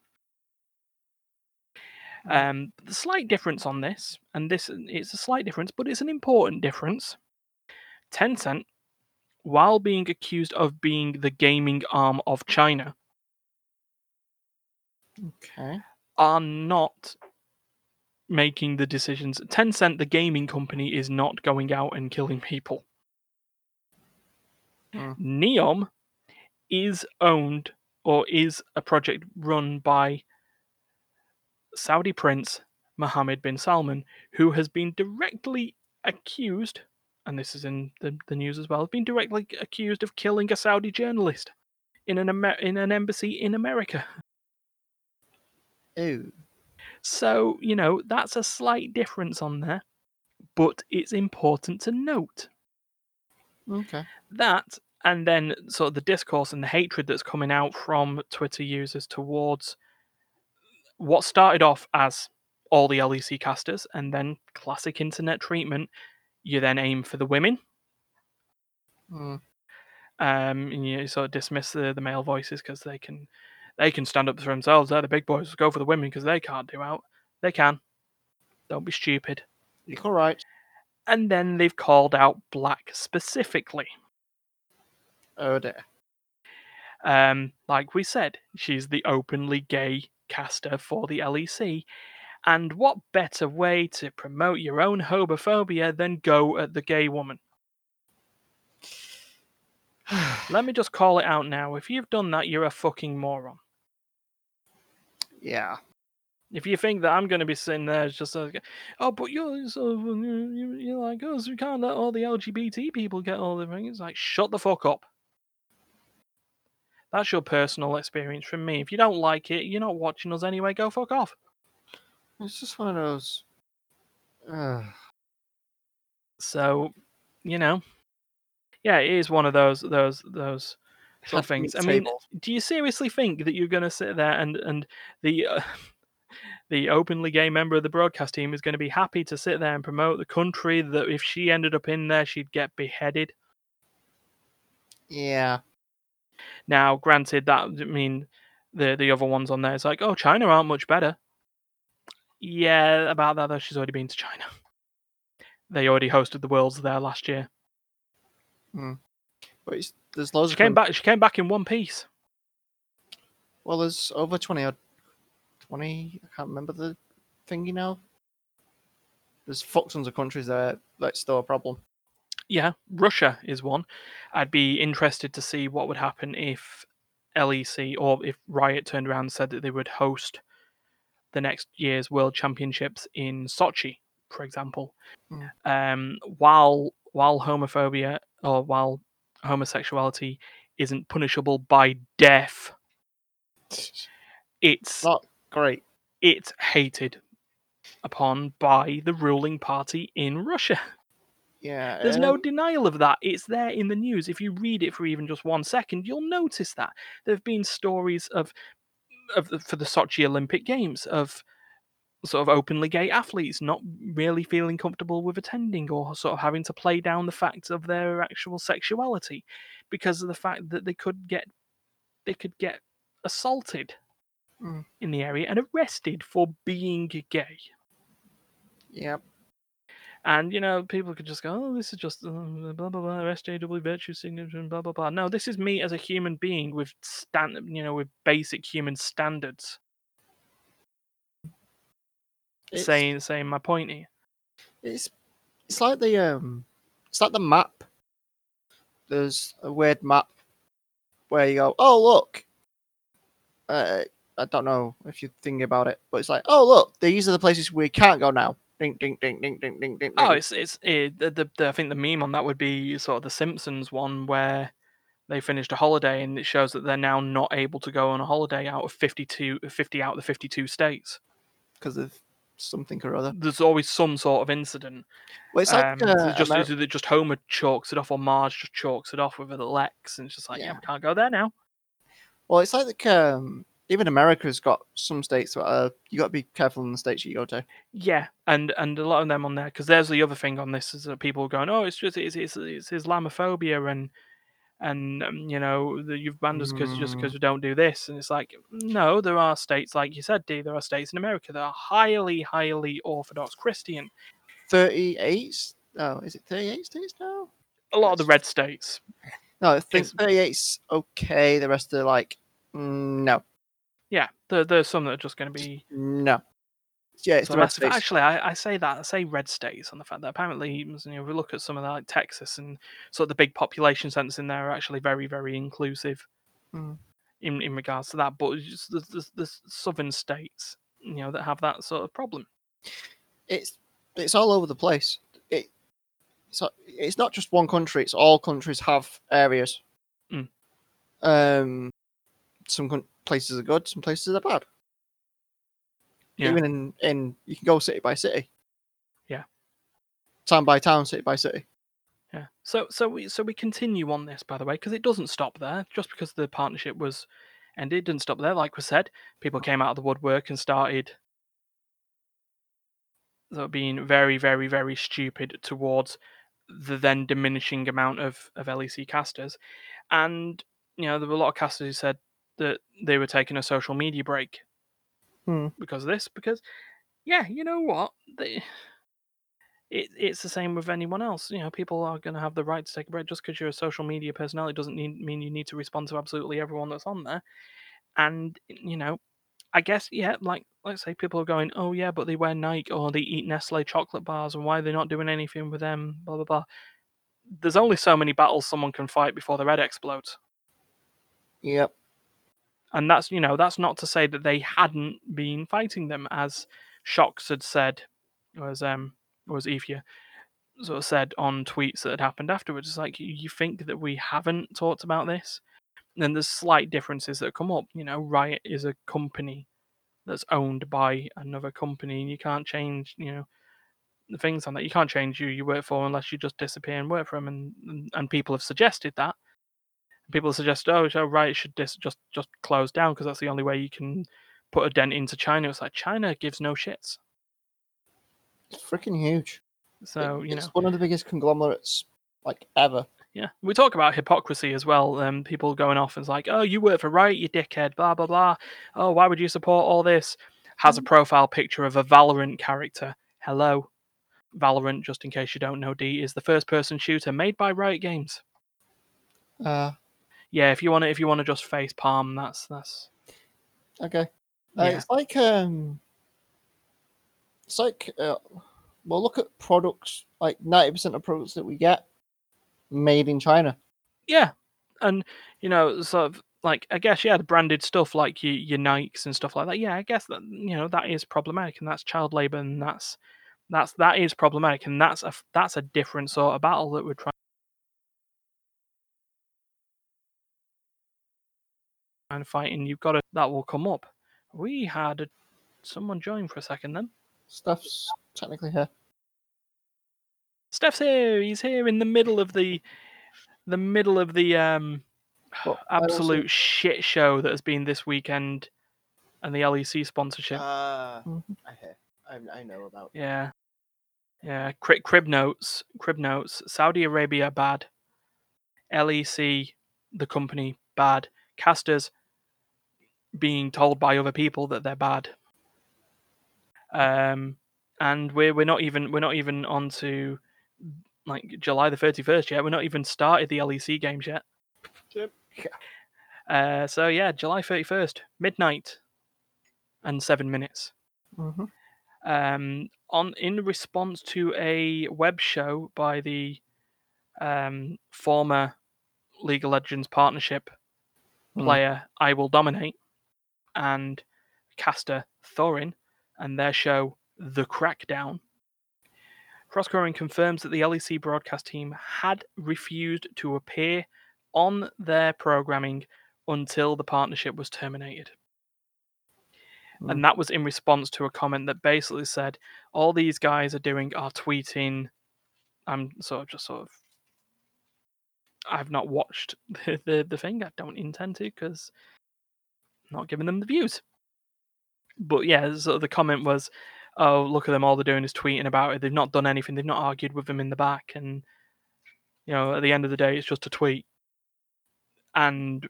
S3: Mm.
S2: Um, the slight difference on this, and this it's a slight difference, but it's an important difference. Tencent, while being accused of being the gaming arm of China,
S3: Okay.
S2: are not making the decisions. Tencent, the gaming company, is not going out and killing people.
S3: Hmm.
S2: Neom is owned or is a project run by Saudi Prince Mohammed bin Salman, who has been directly accused, and this is in the, the news as well, have been directly accused of killing a Saudi journalist in an Amer- in an embassy in America.
S3: Ooh.
S2: So, you know, that's a slight difference on there, but it's important to note
S3: Okay.
S2: that and then sort of the discourse and the hatred that's coming out from Twitter users towards what started off as all the LEC casters and then classic internet treatment. You then aim for the women,
S3: Mm.
S2: um, and you sort of dismiss the, the male voices because they can they can stand up for themselves. They're the big boys. Let's go for the women because they can't do out. They can. Don't be stupid.
S3: You're all right.
S2: And then they've called out Black specifically.
S3: Oh dear.
S2: Um, like we said, she's the openly gay caster for the LEC. And what better way to promote your own homophobia than go at the gay woman? Let me just call it out now. If you've done that, you're a fucking moron.
S3: yeah.
S2: If you think that I'm going to be sitting there just like, oh, but you're so you're, you're like us, we can't let all the LGBT people get all the things. It's like, shut the fuck up. That's your personal experience from me. If you don't like it, you're not watching us anyway. Go fuck off.
S3: It's just one of those. Uh,
S2: So, you know, yeah, it is one of those those those sort of things. I mean, do you seriously think that you're going to sit there and and the uh, the openly gay member of the broadcast team is going to be happy to sit there and promote the country that if she ended up in there, she'd get beheaded?
S3: yeah.
S2: Now, granted, that I mean the the other ones on there is like, oh, China aren't much better. Yeah, about that though, she's already been to China. They already hosted the Worlds there last year. Hmm.
S3: But it's, there's loads
S2: She
S3: of
S2: came back. She came back in one piece.
S3: Well, there's over 20 odd. 20. I can't remember the thingy now. There's fuck tons of countries there. That's still a problem.
S2: Yeah, Russia is one. I'd be interested to see what would happen if LEC or if Riot turned around and said that they would host the next year's World Championships in Sochi, for example.
S3: Mm.
S2: Um, while while homophobia or while homosexuality isn't punishable by death, it's
S3: Not great.
S2: it's hated upon by the ruling party in Russia.
S3: Yeah.
S2: There's no denial of that. It's there in the news. If you read it for even just one second, you'll notice that there have been stories of, of the- for the Sochi Olympic Games of sort of openly gay athletes not really feeling comfortable with attending or sort of having to play down the fact of their actual sexuality because of the fact that they could get they could get assaulted
S3: Mm.
S2: in the area and arrested for being gay.
S3: Yep.
S2: And you know, people could just go, "Oh, this is just uh, blah blah blah SJW virtue signature blah blah blah." No, this is me as a human being with stand, you know, with basic human standards,
S3: It's,
S2: saying saying my point here.
S3: it's it's like the um it's like the map. There's a weird map where you go, oh look. Uh, I don't know if you're thinking about it, but it's like, oh look, these are the places we can't go now. Ding ding ding ding ding ding ding.
S2: Oh, it's it's it, the, the, the I think the meme on that would be sort of the Simpsons one where they finished a holiday and it shows that they're now not able to go on a holiday out of 52 50 out of the 52 states.
S3: because of something or other.
S2: There's always some sort of incident.
S3: Well, it's like
S2: um,
S3: uh,
S2: it's just
S3: Amer-
S2: it's just Homer chalks it off or Marge just chalks it off with a little X and it's just like, yeah,
S3: Yeah.
S2: we can't go there now.
S3: well, it's like um, even America's got some states that uh, you got to be careful in the states you go to.
S2: Yeah, and and a lot of them on there because there's the other thing on this is that people are going, oh, it's just it's it's, it's Islamophobia and and um, you know the, you've banned us because just
S3: Mm.
S2: because we don't do this, and it's like no, there are states like you said, D. There are states in America that are highly highly Orthodox Christian.
S3: Thirty-eight. Oh, is it thirty-eight states now?
S2: A lot of the red states.
S3: No, I think
S2: It's-
S3: 38's okay. The rest are like, mm, no,
S2: Yeah, there, there's some that are just going to be.
S3: no. Yeah, it's
S2: So
S3: the red states.
S2: actually, I, I say that I say red states on the fact that apparently, you know, if we look at some of that, like Texas and sort of the big population centers in there are actually very, very inclusive
S3: Mm.
S2: in, in regards to that. But just the, the, the southern states, you know, that have that sort of problem.
S3: It's it's all over the place. It so it's not just one country. It's all countries have areas.
S2: Mm.
S3: Um, some places are good. Some places are bad.
S2: Yeah.
S3: Even in in you can go city by city.
S2: Yeah.
S3: Town by town, city by city.
S2: Yeah. So so we so we continue on this, by the way, because it doesn't stop there. Just because the partnership was ended, it didn't stop there. Like we said, people oh. came out of the woodwork and started sort of being very, very, very stupid towards the then diminishing amount of of LEC casters, and you know there were a lot of casters who said that they were taking a social media break
S3: Hmm.
S2: because of this. Because yeah, you know what they it, it's the same with anyone else. You know, people are going to have the right to take a break just because you're a social media personality doesn't need, mean you need to respond to absolutely everyone that's on there. And you know, I guess yeah, like let's say people are going, oh yeah, but they wear Nike or they eat Nestle chocolate bars, and why are they not doing anything with them? Blah blah blah. There's only so many battles someone can fight before their head explodes,
S3: Yep.
S2: And that's you know that's not to say that they hadn't been fighting them, as Sjokz had said, was um sort of said on tweets that had happened afterwards. It's like you- think that we haven't talked about this, and there's slight differences that come up. You know, Riot is a company that's owned by another company, and you can't change. You know, the things on that you can't change who you work for unless you just disappear and work for them. And, and people have suggested that. People suggest, oh, so Riot should dis- just just close down because that's the only way you can put a dent into China. It's like China gives no shits.
S3: It's freaking huge.
S2: So
S3: It-
S2: you know,
S3: it's one of the biggest conglomerates like ever.
S2: Yeah, we talk about hypocrisy as well. Um, people going off and it's like, "Oh, you work for Riot, you dickhead." Blah blah blah. Oh, why would you support all this? Has a profile picture of a Valorant character. Hello, Valorant. Just in case you don't know, D is the first-person shooter made by Riot Games.
S3: Uh,
S2: Yeah, if you want to, if you want to just face palm, that's that's
S3: okay. Uh,
S2: Yeah.
S3: It's like um, it's like uh, well, look at products. Like ninety percent of products that we get made in China.
S2: yeah, and you know, sort of like I guess yeah, the branded stuff like your your Nikes and stuff like that. Yeah, I guess that you know that is problematic, and that's child labor, and that's that's that is problematic, and that's a that's a different sort of battle that we're trying to fighting, you've got to that will come up. We had a, someone join for a second then.
S3: Steph's technically here.
S2: Steph's here. He's here in the middle of the the middle of the um
S3: But I also-
S2: absolute shit show that has been this weekend and the LEC sponsorship.
S4: Uh,
S3: Mhm.
S4: I hear.
S3: I, I know about.
S2: Yeah. Yeah. Crib, crib notes. Crib notes. Saudi Arabia bad. LEC, the company bad. Casters being told by other people that they're bad. Um, and we're we're not even we're not even on to like July the thirty first yet. We're not even started the LEC games yet.
S3: Yep.
S2: Uh, so yeah, July thirty first, midnight, and seven minutes.
S3: Mm-hmm.
S2: um, on in response to a web show by the um, former League of Legends partnership
S3: Hmm.
S2: player I Will Dominate and caster Thorin and their show The Crackdown. Froskurinn confirms that the LEC broadcast team had refused to appear on their programming until the partnership was terminated. Hmm. And that was in response to a comment that basically said all these guys are doing are tweeting. I'm sort of just sort of i've not watched the the, the thing. I don't intend to because not giving them the views. But yeah so the comment was oh look at them all they're doing is tweeting about it. They've not done anything. They've not argued with them in the back. And you know at the end of the day it's just a tweet. And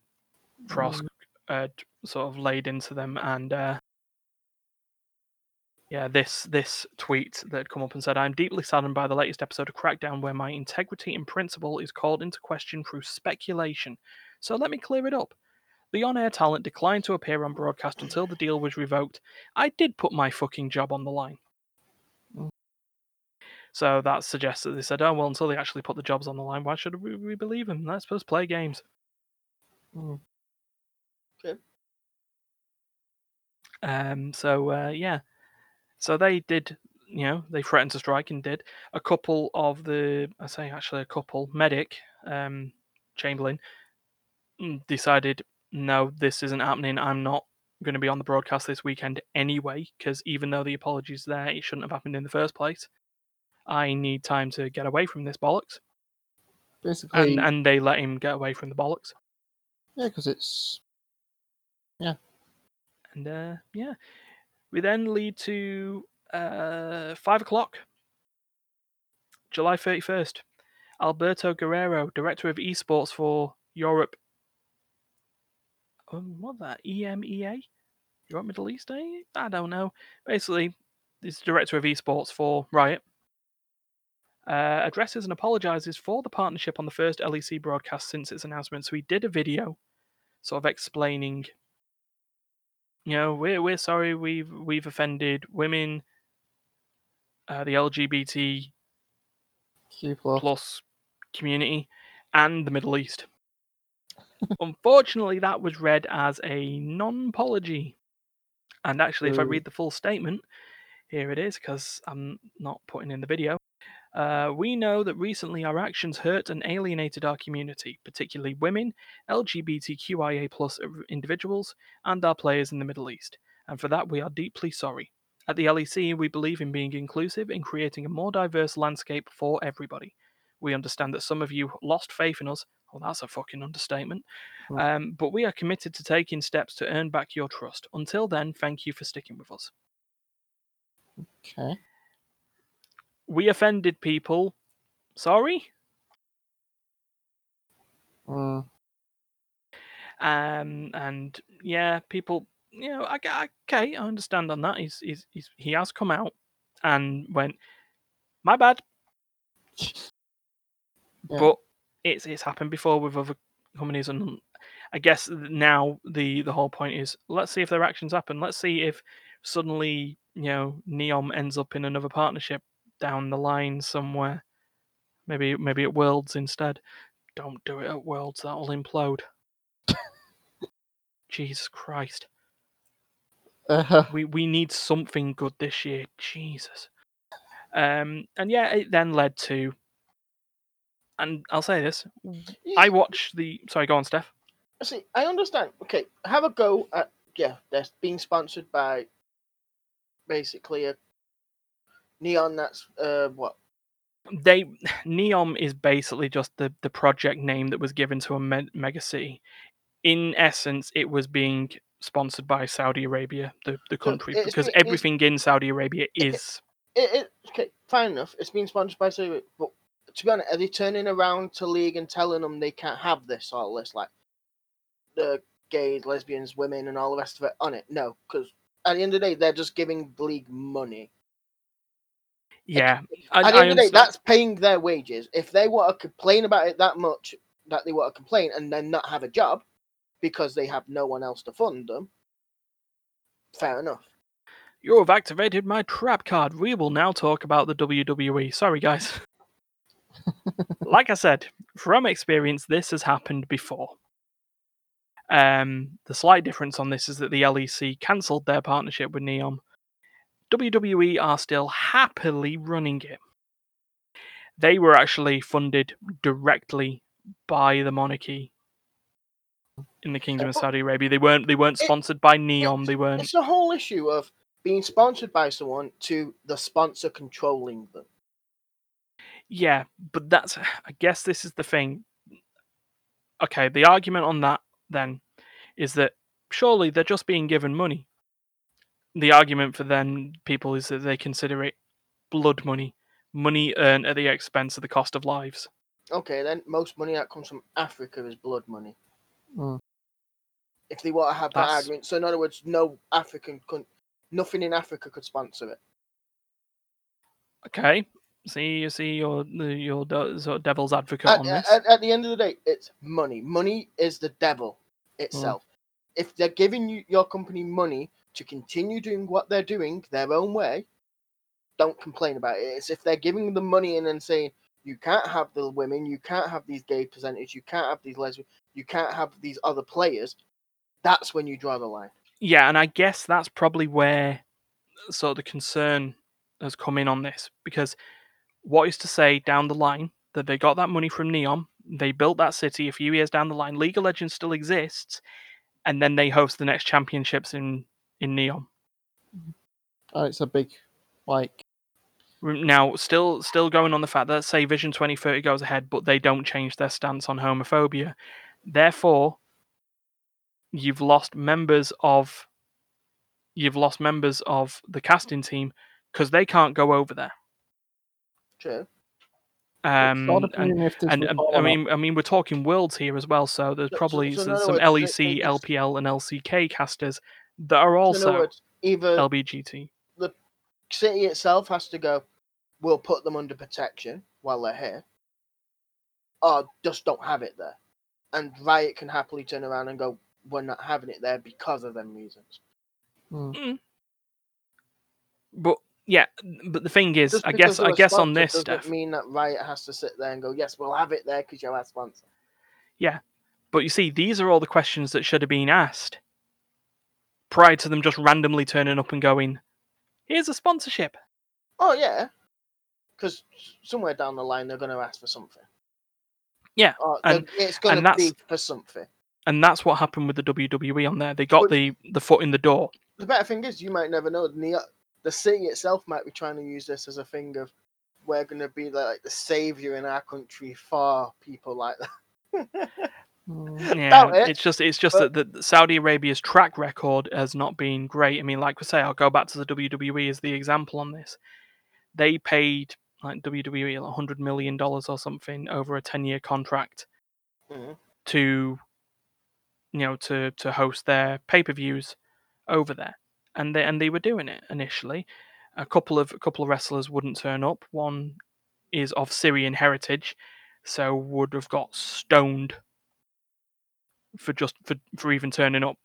S2: Frost uh, sort of laid into them and uh, yeah, this this tweet that had come up and said, "I'm deeply saddened by the latest episode of Crackdown, where my integrity and principle is called into question through speculation. So let me clear it up. The on-air talent declined to appear on broadcast until the deal was revoked. I did put my fucking job on the line."
S3: Mm.
S2: So that suggests that they said, "Oh well, until they actually put the jobs on the line, why should we, we believe them? Let's just play games."
S3: Mm. Okay.
S2: Um. So uh, yeah. So they did, you know, they threatened to strike and did. A couple of the, I say actually a couple, Medic, um, Chamberlain, mm, decided, no, this isn't happening. I'm not going to be on the broadcast this weekend anyway, because even though the apology's there, it shouldn't have happened in the first place. I need time to get away from this bollocks.
S3: Basically,
S2: And, and they let him get away from the bollocks.
S3: yeah, because it's yeah,
S2: And uh, yeah, we then lead to uh, five o'clock, July 31st. Alberto Guerrero, director of esports for Europe. Um, what that? EMEA? Europe Middle East? Eh? I don't know. Basically, he's director of esports for Riot. Uh, addresses and apologizes for the partnership on the first LEC broadcast since its announcement. So he did a video, sort of explaining you know, we're we're sorry we've we've offended women, uh, the LGBT
S3: Q plus.
S2: plus community, and the Middle East. Unfortunately, that was read as a non-apology. And actually, if I read the full statement, here it is because I'm not putting in the video. Uh, we know that recently our actions hurt and alienated our community, particularly women, LGBTQIA plus individuals, and our players in the Middle East, and for that we are deeply sorry. At the LEC, we believe in being inclusive and creating a more diverse landscape for everybody. We understand that some of you lost faith in us. Well, that's a fucking understatement. Um, but we are committed to taking steps to earn back your trust. Until then, thank you for sticking with us.
S3: Okay.
S2: We offended people. Sorry.
S3: Mm.
S2: um, and yeah, people, you know, I, I- okay, I understand on that. He's, he's, he's he has come out and went, my bad,
S3: Yeah.
S2: but it's it's happened before with other companies, and I guess now the the whole point is let's see if their actions happen. Let's see if suddenly you know Neom ends up in another partnership down the line somewhere. Maybe maybe at Worlds instead. Don't do it at Worlds. That'll implode. Jesus Christ.
S3: Uh,
S2: we we need something good this year. Jesus. Um, and yeah, it then led to, and I'll say this: I watched the. Sorry, go on, Steph.
S4: See, I understand. Okay, have a go at yeah. They're being sponsored by basically a NEOM. That's uh what
S2: They NEOM is basically just the the project name that was given to a me- mega city. In essence, it was being sponsored by Saudi Arabia, the, the country,
S4: it's
S2: because
S4: been-
S2: everything in Saudi Arabia is.
S4: It, it, okay, fine enough. It's been sponsored by Saudi, but to be honest, are they turning around to league and telling them they can't have this sort of list, like the gays, lesbians, women, and all the rest of it on it? No, because at the end of the day, they're just giving the league money.
S2: Yeah, I,
S4: At the
S2: I
S4: end of the day, that's paying their wages. If they want to complain about it that much, that they want to complain and then not have a job because they have no one else to fund them, fair enough.
S2: You have activated my trap card. We will now talk about the WWE. Sorry, guys. like I said, from experience, this has happened before. Um, the slight difference on this is that the LEC cancelled their partnership with NEOM. WWE are still happily running it. They were actually funded directly by the monarchy in the Kingdom of Saudi Arabia. They weren't. They weren't
S4: it-
S2: sponsored by NEOM. They weren't.
S4: It's the whole issue of being sponsored by someone to the sponsor controlling them.
S2: Yeah, but that's I guess this is the thing. Okay, the argument on that then is that surely they're just being given money. The argument for then people is that they consider it blood money, money earned at the expense of the cost of lives.
S4: Okay, then most money that comes from Africa is blood money.
S3: Mm.
S4: If they want to have that
S2: That's-
S4: argument, so in other words, no African, could, nothing in Africa could sponsor it.
S2: Okay, see, you see, your your sort of devil's advocate
S4: At,
S2: on this.
S4: at, at the end of the day, it's money. Money is the devil mm. itself. If they're giving you your company money to continue doing what they're doing their own way, don't complain about it. It's if they're giving them money and then saying you can't have the women, you can't have these gay percentages, you can't have these lesbian, you can't have these other players. That's when you draw the line.
S2: Yeah, and I guess that's probably where sort of the concern has come in on this because what is to say down the line that they got that money from NEOM, they built that city a few years down the line, League of Legends still exists, and then they host the next championships in in NEOM. Mm-hmm.
S3: Oh, it's a big, like,
S2: mm, Now, still still going on the fact that say Vision 2030 goes ahead, but they don't change their stance on homophobia. Therefore, you've lost members of you've lost members of the casting team because they can't go over there.
S4: True.
S2: Um,
S3: sort
S2: and
S3: mean if this
S2: and
S3: was
S2: um,
S3: all
S2: I mean, I mean, we're talking worlds here as well, so there's
S4: So- so-
S2: probably
S4: so in
S2: some, some
S4: words,
S2: LEC,
S4: just-
S2: LPL, and LCK casters that are
S4: So
S2: also
S4: words, either
S2: LBGT.
S4: The city itself has to go, we'll put them under protection while they're here, or just don't have it there. And Riot can happily turn around and go, we're not having it there because of them reasons.
S3: Mm.
S2: But yeah, but the thing is,
S4: Just
S2: I guess I guess on this
S4: doesn't
S2: stuff.
S4: mean that Riot has to sit there and go, yes, we'll have it there because you're our sponsor.
S2: Yeah, but you see, these are all the questions that should have been asked prior to them just randomly turning up and going, "Here's a sponsorship."
S4: Oh, yeah. Because somewhere down the line, they're going to ask for something.
S2: Yeah,
S4: Or
S2: and-
S4: it's going to be
S2: that's-
S4: for something.
S2: And that's what happened with the WWE on there. They got
S4: But-
S2: the the foot in the door.
S4: The better thing is, you might never know. The, city itself might be trying to use this as a thing of we're going to be the, like the savior in our country for people like that.
S3: Mm.
S2: Yeah,
S4: it,
S2: it's just it's just
S4: but-
S2: that the Saudi Arabia's track record has not been great. I mean, like we say, I'll go back to the WWE as the example on this. They paid like WWE like hundred million dollars or something over a ten year contract
S4: Mhm.
S2: to you know to to host their pay per views over there, and they and they were doing it initially. A couple of a couple of wrestlers wouldn't turn up. One is of Syrian heritage, so would have got stoned for just for, for even turning up.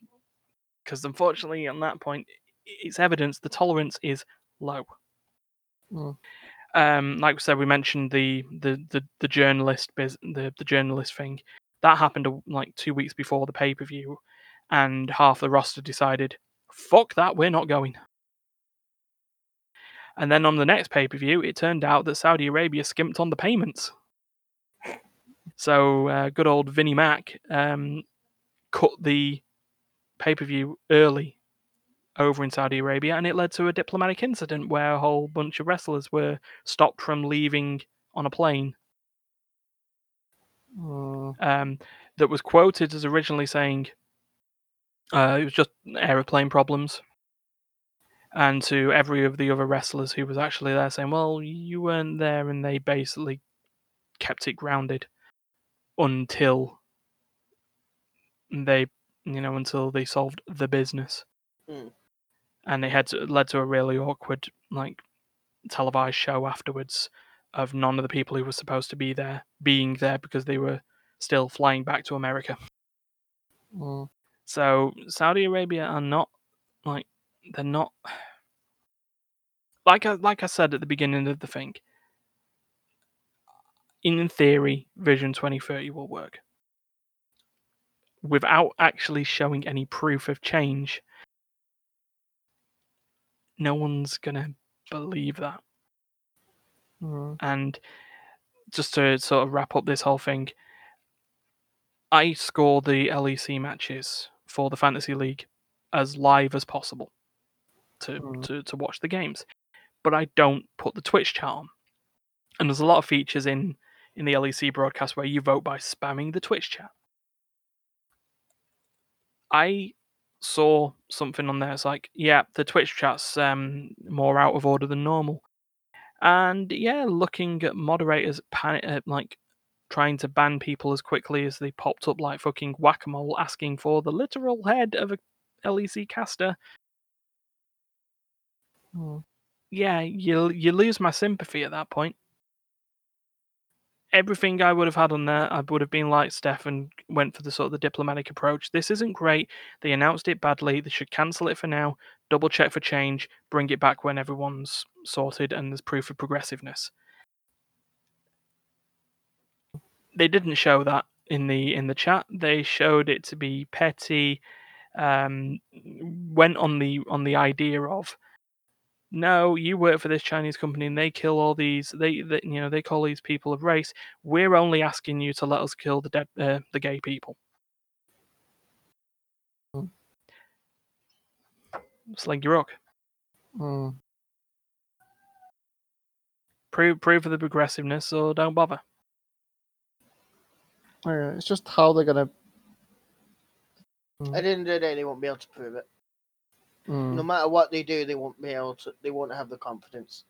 S2: Because unfortunately, on that point, it's evidence the tolerance is low.
S3: Mm.
S2: Um, like we said, we mentioned the the the, the journalist biz, the the journalist thing that happened like two weeks before the pay per view, and half the roster decided, "Fuck that, we're not going." And then on the next pay per view, it turned out that Saudi Arabia skimped on the payments. So uh, good old Vinnie Mac um, cut the pay per view early over in Saudi Arabia, and it led to a diplomatic incident where a whole bunch of wrestlers were stopped from leaving on a plane. Um, that was quoted as originally saying, Uh, it was just aeroplane problems. And to every of the other wrestlers who was actually there saying, well, you weren't there, and they basically kept it grounded until they, you know, until they solved the business.
S4: Mm.
S2: And it had to, led to a really awkward, like, televised show afterwards of none of the people who were supposed to be there being there because they were still flying back to America.
S3: Mm.
S2: So Saudi Arabia are not like they're not like I like I said at the beginning of the thing. In theory, Vision 2030 will work. Without actually showing any proof of change, no one's gonna believe that.
S3: Mm.
S2: And just to sort of wrap up this whole thing, I score the LEC matches for the Fantasy League as live as possible to,
S3: Mm.
S2: to, to watch the games. But I don't put the Twitch chat on. And there's a lot of features in, in the LEC broadcast where you vote by spamming the Twitch chat. I saw something on there. It's like, yeah, the Twitch chat's um, more out of order than normal. And yeah, looking at moderators panic, uh, like trying to ban people as quickly as they popped up like fucking whack a mole, asking for the literal head of a LEC caster.
S3: Mm.
S2: Yeah, you you lose my sympathy at that point. Everything I would have had on there, I would have been like Steph and went for the sort of the diplomatic approach. This isn't great. They announced it badly. They should cancel it for now. Double check for change. Bring it back when everyone's sorted and there's proof of progressiveness. They didn't show that in the in the chat. They showed it to be petty. Um, went on the on the idea of no, you work for this Chinese company and they kill all these. They, they you know, they call these people of race. We're only asking you to let us kill the dead, uh, the gay people. Sling your rock.
S3: Mm.
S2: Prove, prove for the progressiveness, or don't bother.
S3: Yeah, It's just how they're gonna.
S4: At the end of the day, they won't be able to prove it.
S3: Mm.
S4: No matter what they do, they won't be able to. They won't have the confidence.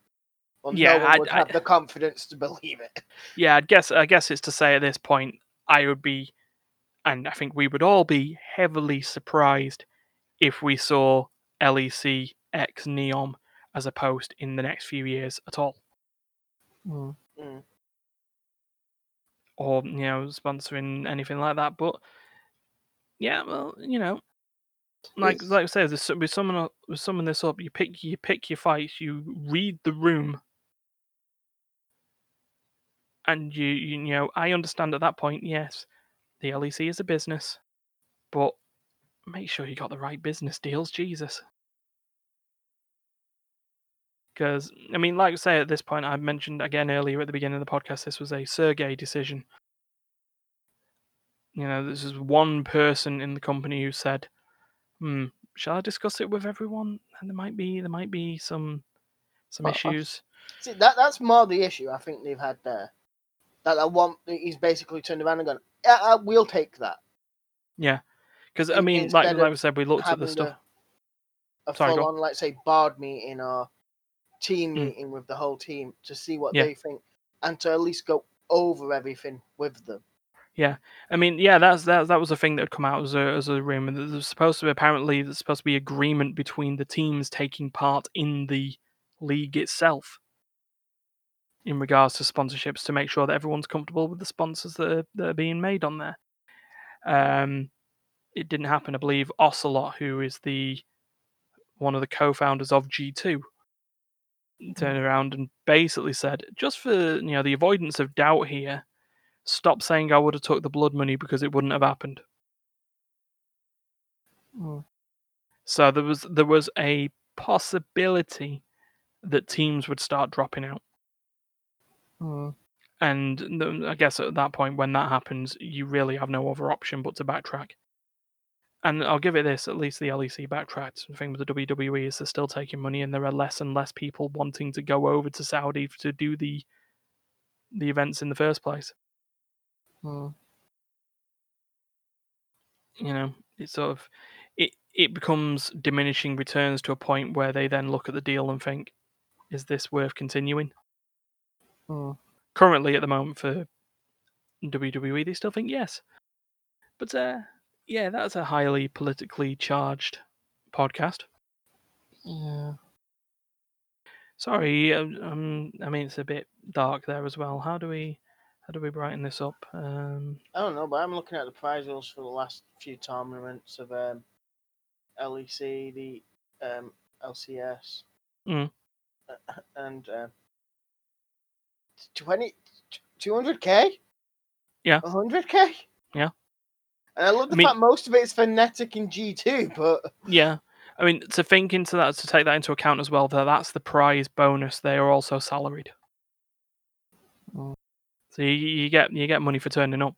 S4: Or
S2: Yeah,
S4: no
S2: I-
S4: would
S2: I-
S4: have the confidence to believe it.
S2: Yeah, I guess I guess it's to say at this point I would be, and I think we would all be heavily surprised if we saw LEC X Neom as a post in the next few years at all.
S3: Mm.
S4: Mm.
S2: Or you know sponsoring anything like that. But yeah, well, you know, like like I say, this we summon up- we summon this up. You pick you pick your fights. You read the room, and you, you know I understand at that point. Yes, the LEC is a business, but make sure you got the right business deals. Jesus. Because I mean, like I say, at this point, I mentioned again earlier at the beginning of the podcast, this was a Sergey decision. You know, this is one person in the company who said, "Hmm, shall I discuss it with everyone?" And there might be there might be some some
S3: Well,
S2: issues.
S4: See, that that's more the issue I think they've had there. That that one, he's basically turned around and gone, "Yeah, uh, we'll take that."
S2: Yeah, because I mean, like
S4: instead
S2: like we said, we looked at the stuff.
S4: A
S2: Sorry, go
S4: full on, like say, board meeting or team
S2: Mm.
S4: meeting with the whole team to see what
S2: Yeah.
S4: they think and to at least go over everything with them.
S2: Yeah, I mean, yeah, that's that that was a thing that had come out as a as a rumor. that There's supposed to be apparently there's supposed to be agreement between the teams taking part in the league itself in regards to sponsorships to make sure that everyone's comfortable with the sponsors that are, that are being made on there. Um, it didn't happen. I believe Ocelote, who is the one of the co-founders of G2, turned around and basically said, just for you know the avoidance of doubt here, stop saying I would have took the blood money because it wouldn't have happened.
S3: Mm.
S2: So there was there was a possibility that teams would start dropping out.
S3: Mm.
S2: And I guess at that point, when that happens, you really have no other option but to backtrack. And I'll give it this: at least the LEC backtracked. The thing with the WWE is they're still taking money, and there are less and less people wanting to go over to Saudi to do the the events in the first place.
S3: Mm.
S2: You know, it's sort of it it becomes diminishing returns to a point where they then look at the deal and think, is this worth continuing?
S3: Hmm.
S2: Currently, at the moment for WWE, they still think yes. But uh, yeah, that's a highly politically charged podcast.
S3: Yeah.
S2: Sorry, uh, um, I mean it's a bit dark there as well. How do we, how do we brighten this up? Um,
S4: I don't know, but I'm looking at the prize rules for the last few tournaments of um, LEC, the um, LCS,
S2: Mm.
S4: and uh, 20, 200k?
S2: Yeah.
S4: 100k?
S2: Yeah.
S4: And I love the
S2: I mean-
S4: fact most of it's phonetic in G2, but
S2: yeah, I mean to think into that, to take that into account as well, that that's the prize bonus. They are also salaried,
S3: Mm.
S2: so you, you get you get money for turning up,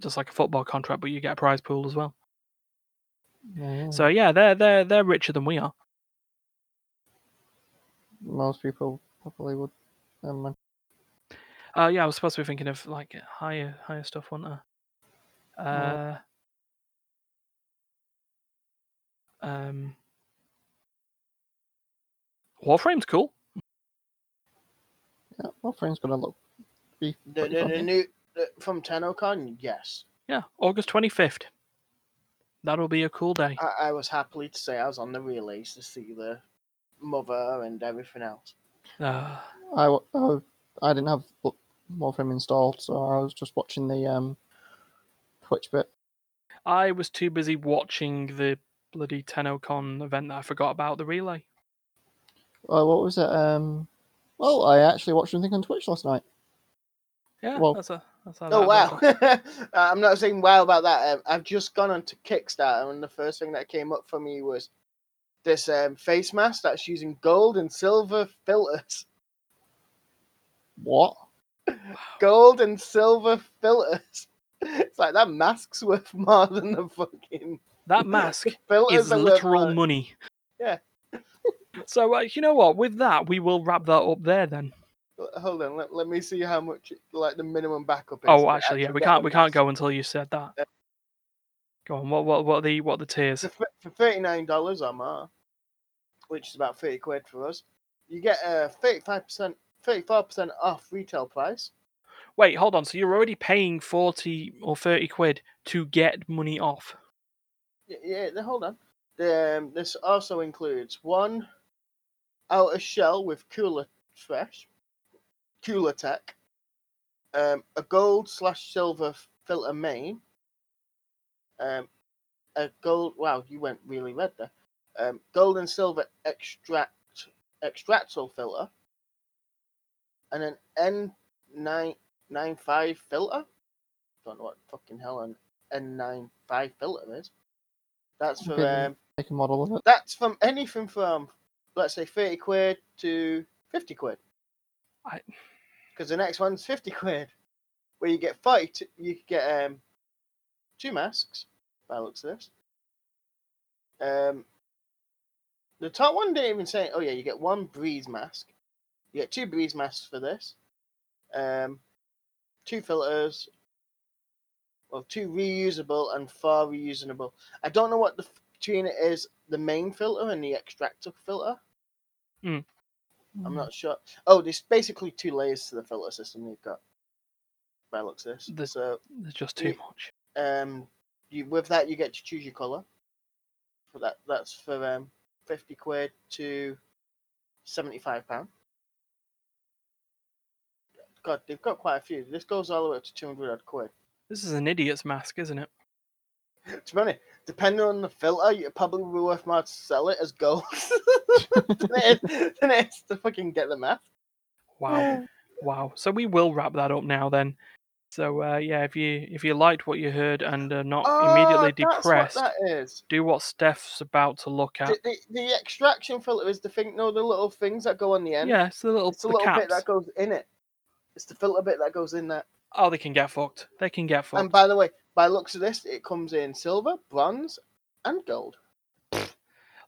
S2: just like a football contract, but you get a prize pool as well.
S3: yeah.
S2: So yeah, they're they're they're richer than we are.
S3: most people probably would. Mind.
S2: Uh, yeah, I was supposed to be thinking of like higher higher stuff, wasn't I? Uh, um, Warframe's cool.
S3: Yeah, Warframe's gonna look. Be
S4: the, the, the new the, from TennoCon, yes.
S2: Yeah, August twenty fifth. That'll be a cool day.
S4: I, I was happily to say I was on the release to see the mother and everything else.
S2: Uh,
S3: I, w- I, I didn't have Warframe installed, so I was just watching the um, Twitch bit.
S2: I was too busy watching the bloody TennoCon event that I forgot about the relay.
S3: Oh, what was it? Um, well, I actually watched something on Twitch last night.
S2: Yeah,
S3: Well-
S2: that's a that's how
S4: Oh wow! I'm not saying wow about that. Um, I've just gone onto Kickstarter, and the first thing that came up for me was this um, face mask that's using gold and silver filters.
S3: What?
S4: Gold and silver filters. It's like that mask's worth more than the fucking
S2: That mask is literal money.
S4: Yeah.
S2: so uh, you know what? With that, we will wrap that up there then.
S4: Hold on, let, let me see how much like the minimum backup is.
S2: Oh,
S4: to
S2: actually, yeah, we can't we can't go until you said that.
S4: Yeah.
S2: Go on. What what what are the what are the tiers?
S4: For, for thirty nine dollars or more, which is about thirty quid for us, you get a thirty five percent, thirty four percent off retail price.
S2: Wait, hold on. So you're already paying forty or thirty quid to get money off.
S4: Yeah, hold on. Um, this also includes one outer shell with cooler fresh, cooler tech, um, a gold slash silver filter main, um, a gold. Wow, you went really red there. Um, gold and silver extract extractile filter, and an N nine nine five filter. Don't know what fucking hell an N nine five filter is. That's for um,
S3: Make a model of it.
S4: that's from anything from let's say thirty quid to fifty quid.
S2: I-
S4: Because the next one's fifty quid, where you get forty. T- you get um two masks. By looks of this. Um, the top one didn't even say. Oh yeah, you get one breeze mask. You get two breeze masks for this. Um, two filters. Well, two reusable and four reusable. I don't know what the f- between it is the main filter and the extractor filter. I'm
S3: Mm.
S4: not sure. Oh, there's basically two layers to the filter system you've got. By looks this.
S2: The-
S4: So
S2: There's just too
S4: Yeah.
S2: much.
S4: um, you with that you get to choose your color. For that, that's for um fifty quid to seventy five pound. God, they've got quite a few. This goes all the way up to two hundred odd quid.
S2: This is an idiot's mask, isn't it?
S4: To be honest, depending on the filter, you probably be worth more to sell it as gold than, it is, than it is to fucking get the mask.
S2: Wow. Wow. So we will wrap that up now then. So uh, yeah, if you if you liked what you heard and are not immediately
S4: Oh, that's
S2: depressed,
S4: What that is.
S2: do what Steph's about to look at.
S4: The, the, the extraction filter is the thing. No, the little things that go on the end.
S2: Yeah, it's the little
S4: it's the
S2: the
S4: little
S2: caps.
S4: bit that goes in it. It's the filter bit that goes in there.
S2: Oh, they can get fucked. They can get fucked.
S4: And by the way, by looks of this, it comes in silver, bronze, and gold.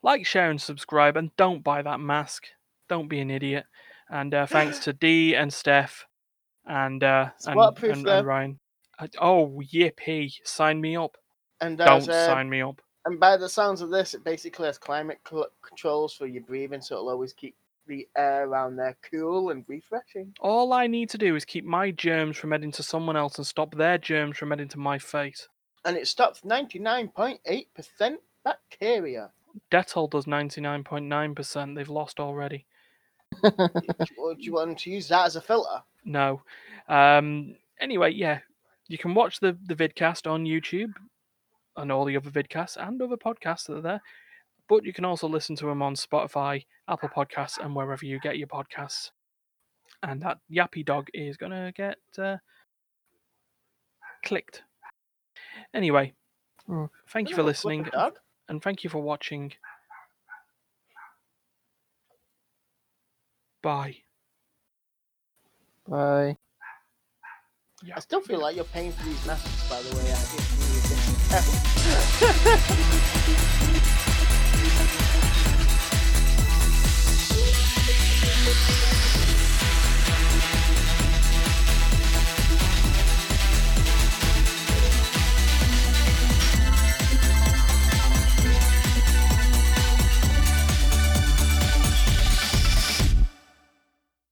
S2: like, share, and subscribe, and don't buy that mask. Don't be an idiot. And uh, thanks to Dee and Steph, and uh, and, and, and Ryan. Uh, oh, yippee! Sign me up.
S4: And
S2: Don't
S4: uh,
S2: sign me up.
S4: And by the sounds of this, it basically has climate cl- controls for your breathing, so it'll always keep the air around there cool and refreshing.
S2: All I need to do is keep my germs from heading to someone else and stop their germs from heading to my face.
S4: And it stops 99.8% bacteria.
S2: Dettol does 99.9%. They've lost already.
S4: do, you, do you want to use that as a filter?
S2: No. Um, anyway, yeah, you can watch the, the vidcast on YouTube and all the other vidcasts and other podcasts that are there. But you can also listen to them on Spotify, Apple Podcasts, and wherever you get your podcasts. And that yappy dog is going to get uh, clicked. Anyway,
S3: Hmm.
S2: thank you for listening and thank you for watching. Bye.
S3: Bye.
S4: I still feel like you're paying for these messages, by the way. I think you need to-